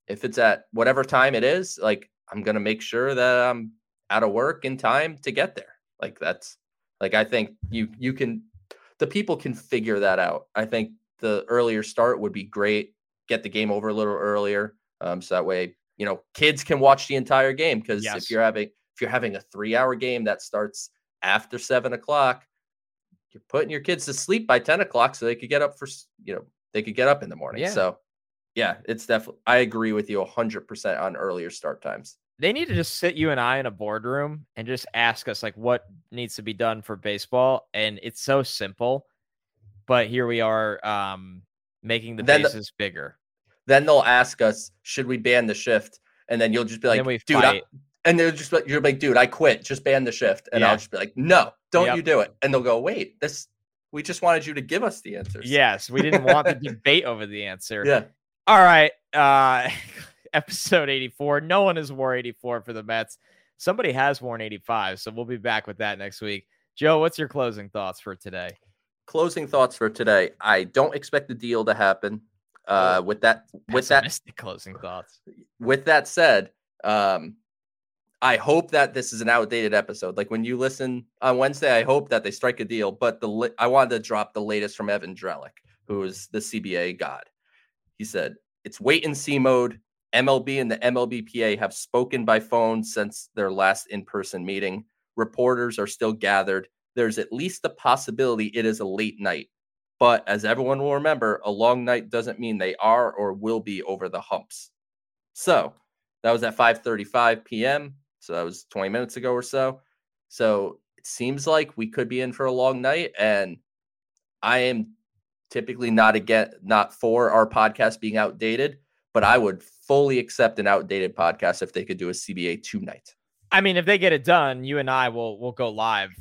if it's at whatever time it is, like I'm gonna make sure that I'm out of work in time to get there. Like that's like I think you you can the people can figure that out. I think the earlier start would be great. Get the game over a little earlier, um, so that way you know kids can watch the entire game. Because Yes. if you're having if you're having a three hour game that starts after seven o'clock, you're putting your kids to sleep by ten o'clock so they could get up for you know they could get up in the morning. Yeah. So yeah, it's definitely I agree with you hundred percent on earlier start times. They need to just sit you and I in a boardroom and just ask us like what needs to be done for baseball, and it's so simple. But here we are, um, making the Then the- bases bigger. Then they'll ask us, should we ban the shift? And then you'll just be like, dude, I, and they'll just be, you're like, dude, I quit. Just ban the shift. And Yeah. I'll just be like, no, don't Yep. you do it. And they'll go, wait, this, we just wanted you to give us the answers. Yes, we didn't want the debate over the answer. Yeah. All right. Uh episode 84. No one has worn 84 for the Mets. Somebody has worn 85, so we'll be back with that next week. Joe, what's your closing thoughts for today? Closing thoughts for today. I don't expect the deal to happen. Uh, Oh, with that, with that, closing thoughts. with that said, um, I hope that this is an outdated episode. Like when you listen on Wednesday, I hope that they strike a deal. But the li- I wanted to drop the latest from Evan Drellich, who is the CBA god. He said it's wait and see mode. MLB and the MLBPA have spoken by phone since their last in-person meeting. Reporters are still gathered. There's at least a possibility it is a late night. But as everyone will remember, a long night doesn't mean they are or will be over the humps. So that was at 5:35 p.m. So that was 20 minutes ago or so. So it seems like we could be in for a long night, and I am typically not again not for our podcast being outdated, but I would fully accept an outdated podcast if they could do a CBA two night. I mean, if they get it done, you and I will will go live.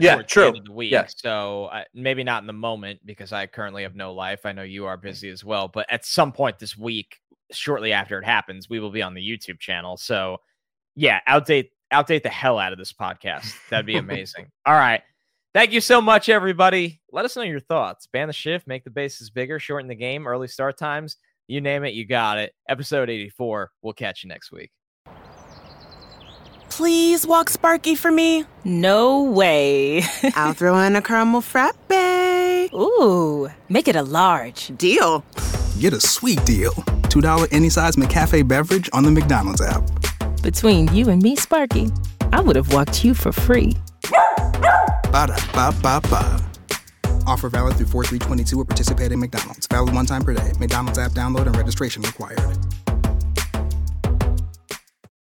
Yeah, towards the end true. of the week. Yeah. So uh, maybe not in the moment because I currently have no life. I know you are busy as well, but at some point this week, shortly after it happens, we will be on the YouTube channel. So yeah, outdate outdate the hell out of this podcast. That'd be amazing. All right. Thank you so much, everybody. Let us know your thoughts. Ban the shift, make the bases bigger, shorten the game, early start times. You name it, you got it. Episode 84. We'll catch you next week. Please walk Sparky for me. No way. I'll throw in a caramel frappe. Ooh, make it a large. Deal. Get a sweet deal. $2 any size McCafe beverage on the McDonald's app. Between you and me, Sparky, I would have walked you for free. Ba da ba ba ba. Offer valid through 4322 at participating McDonald's. Valid one time per day. McDonald's app download and registration required.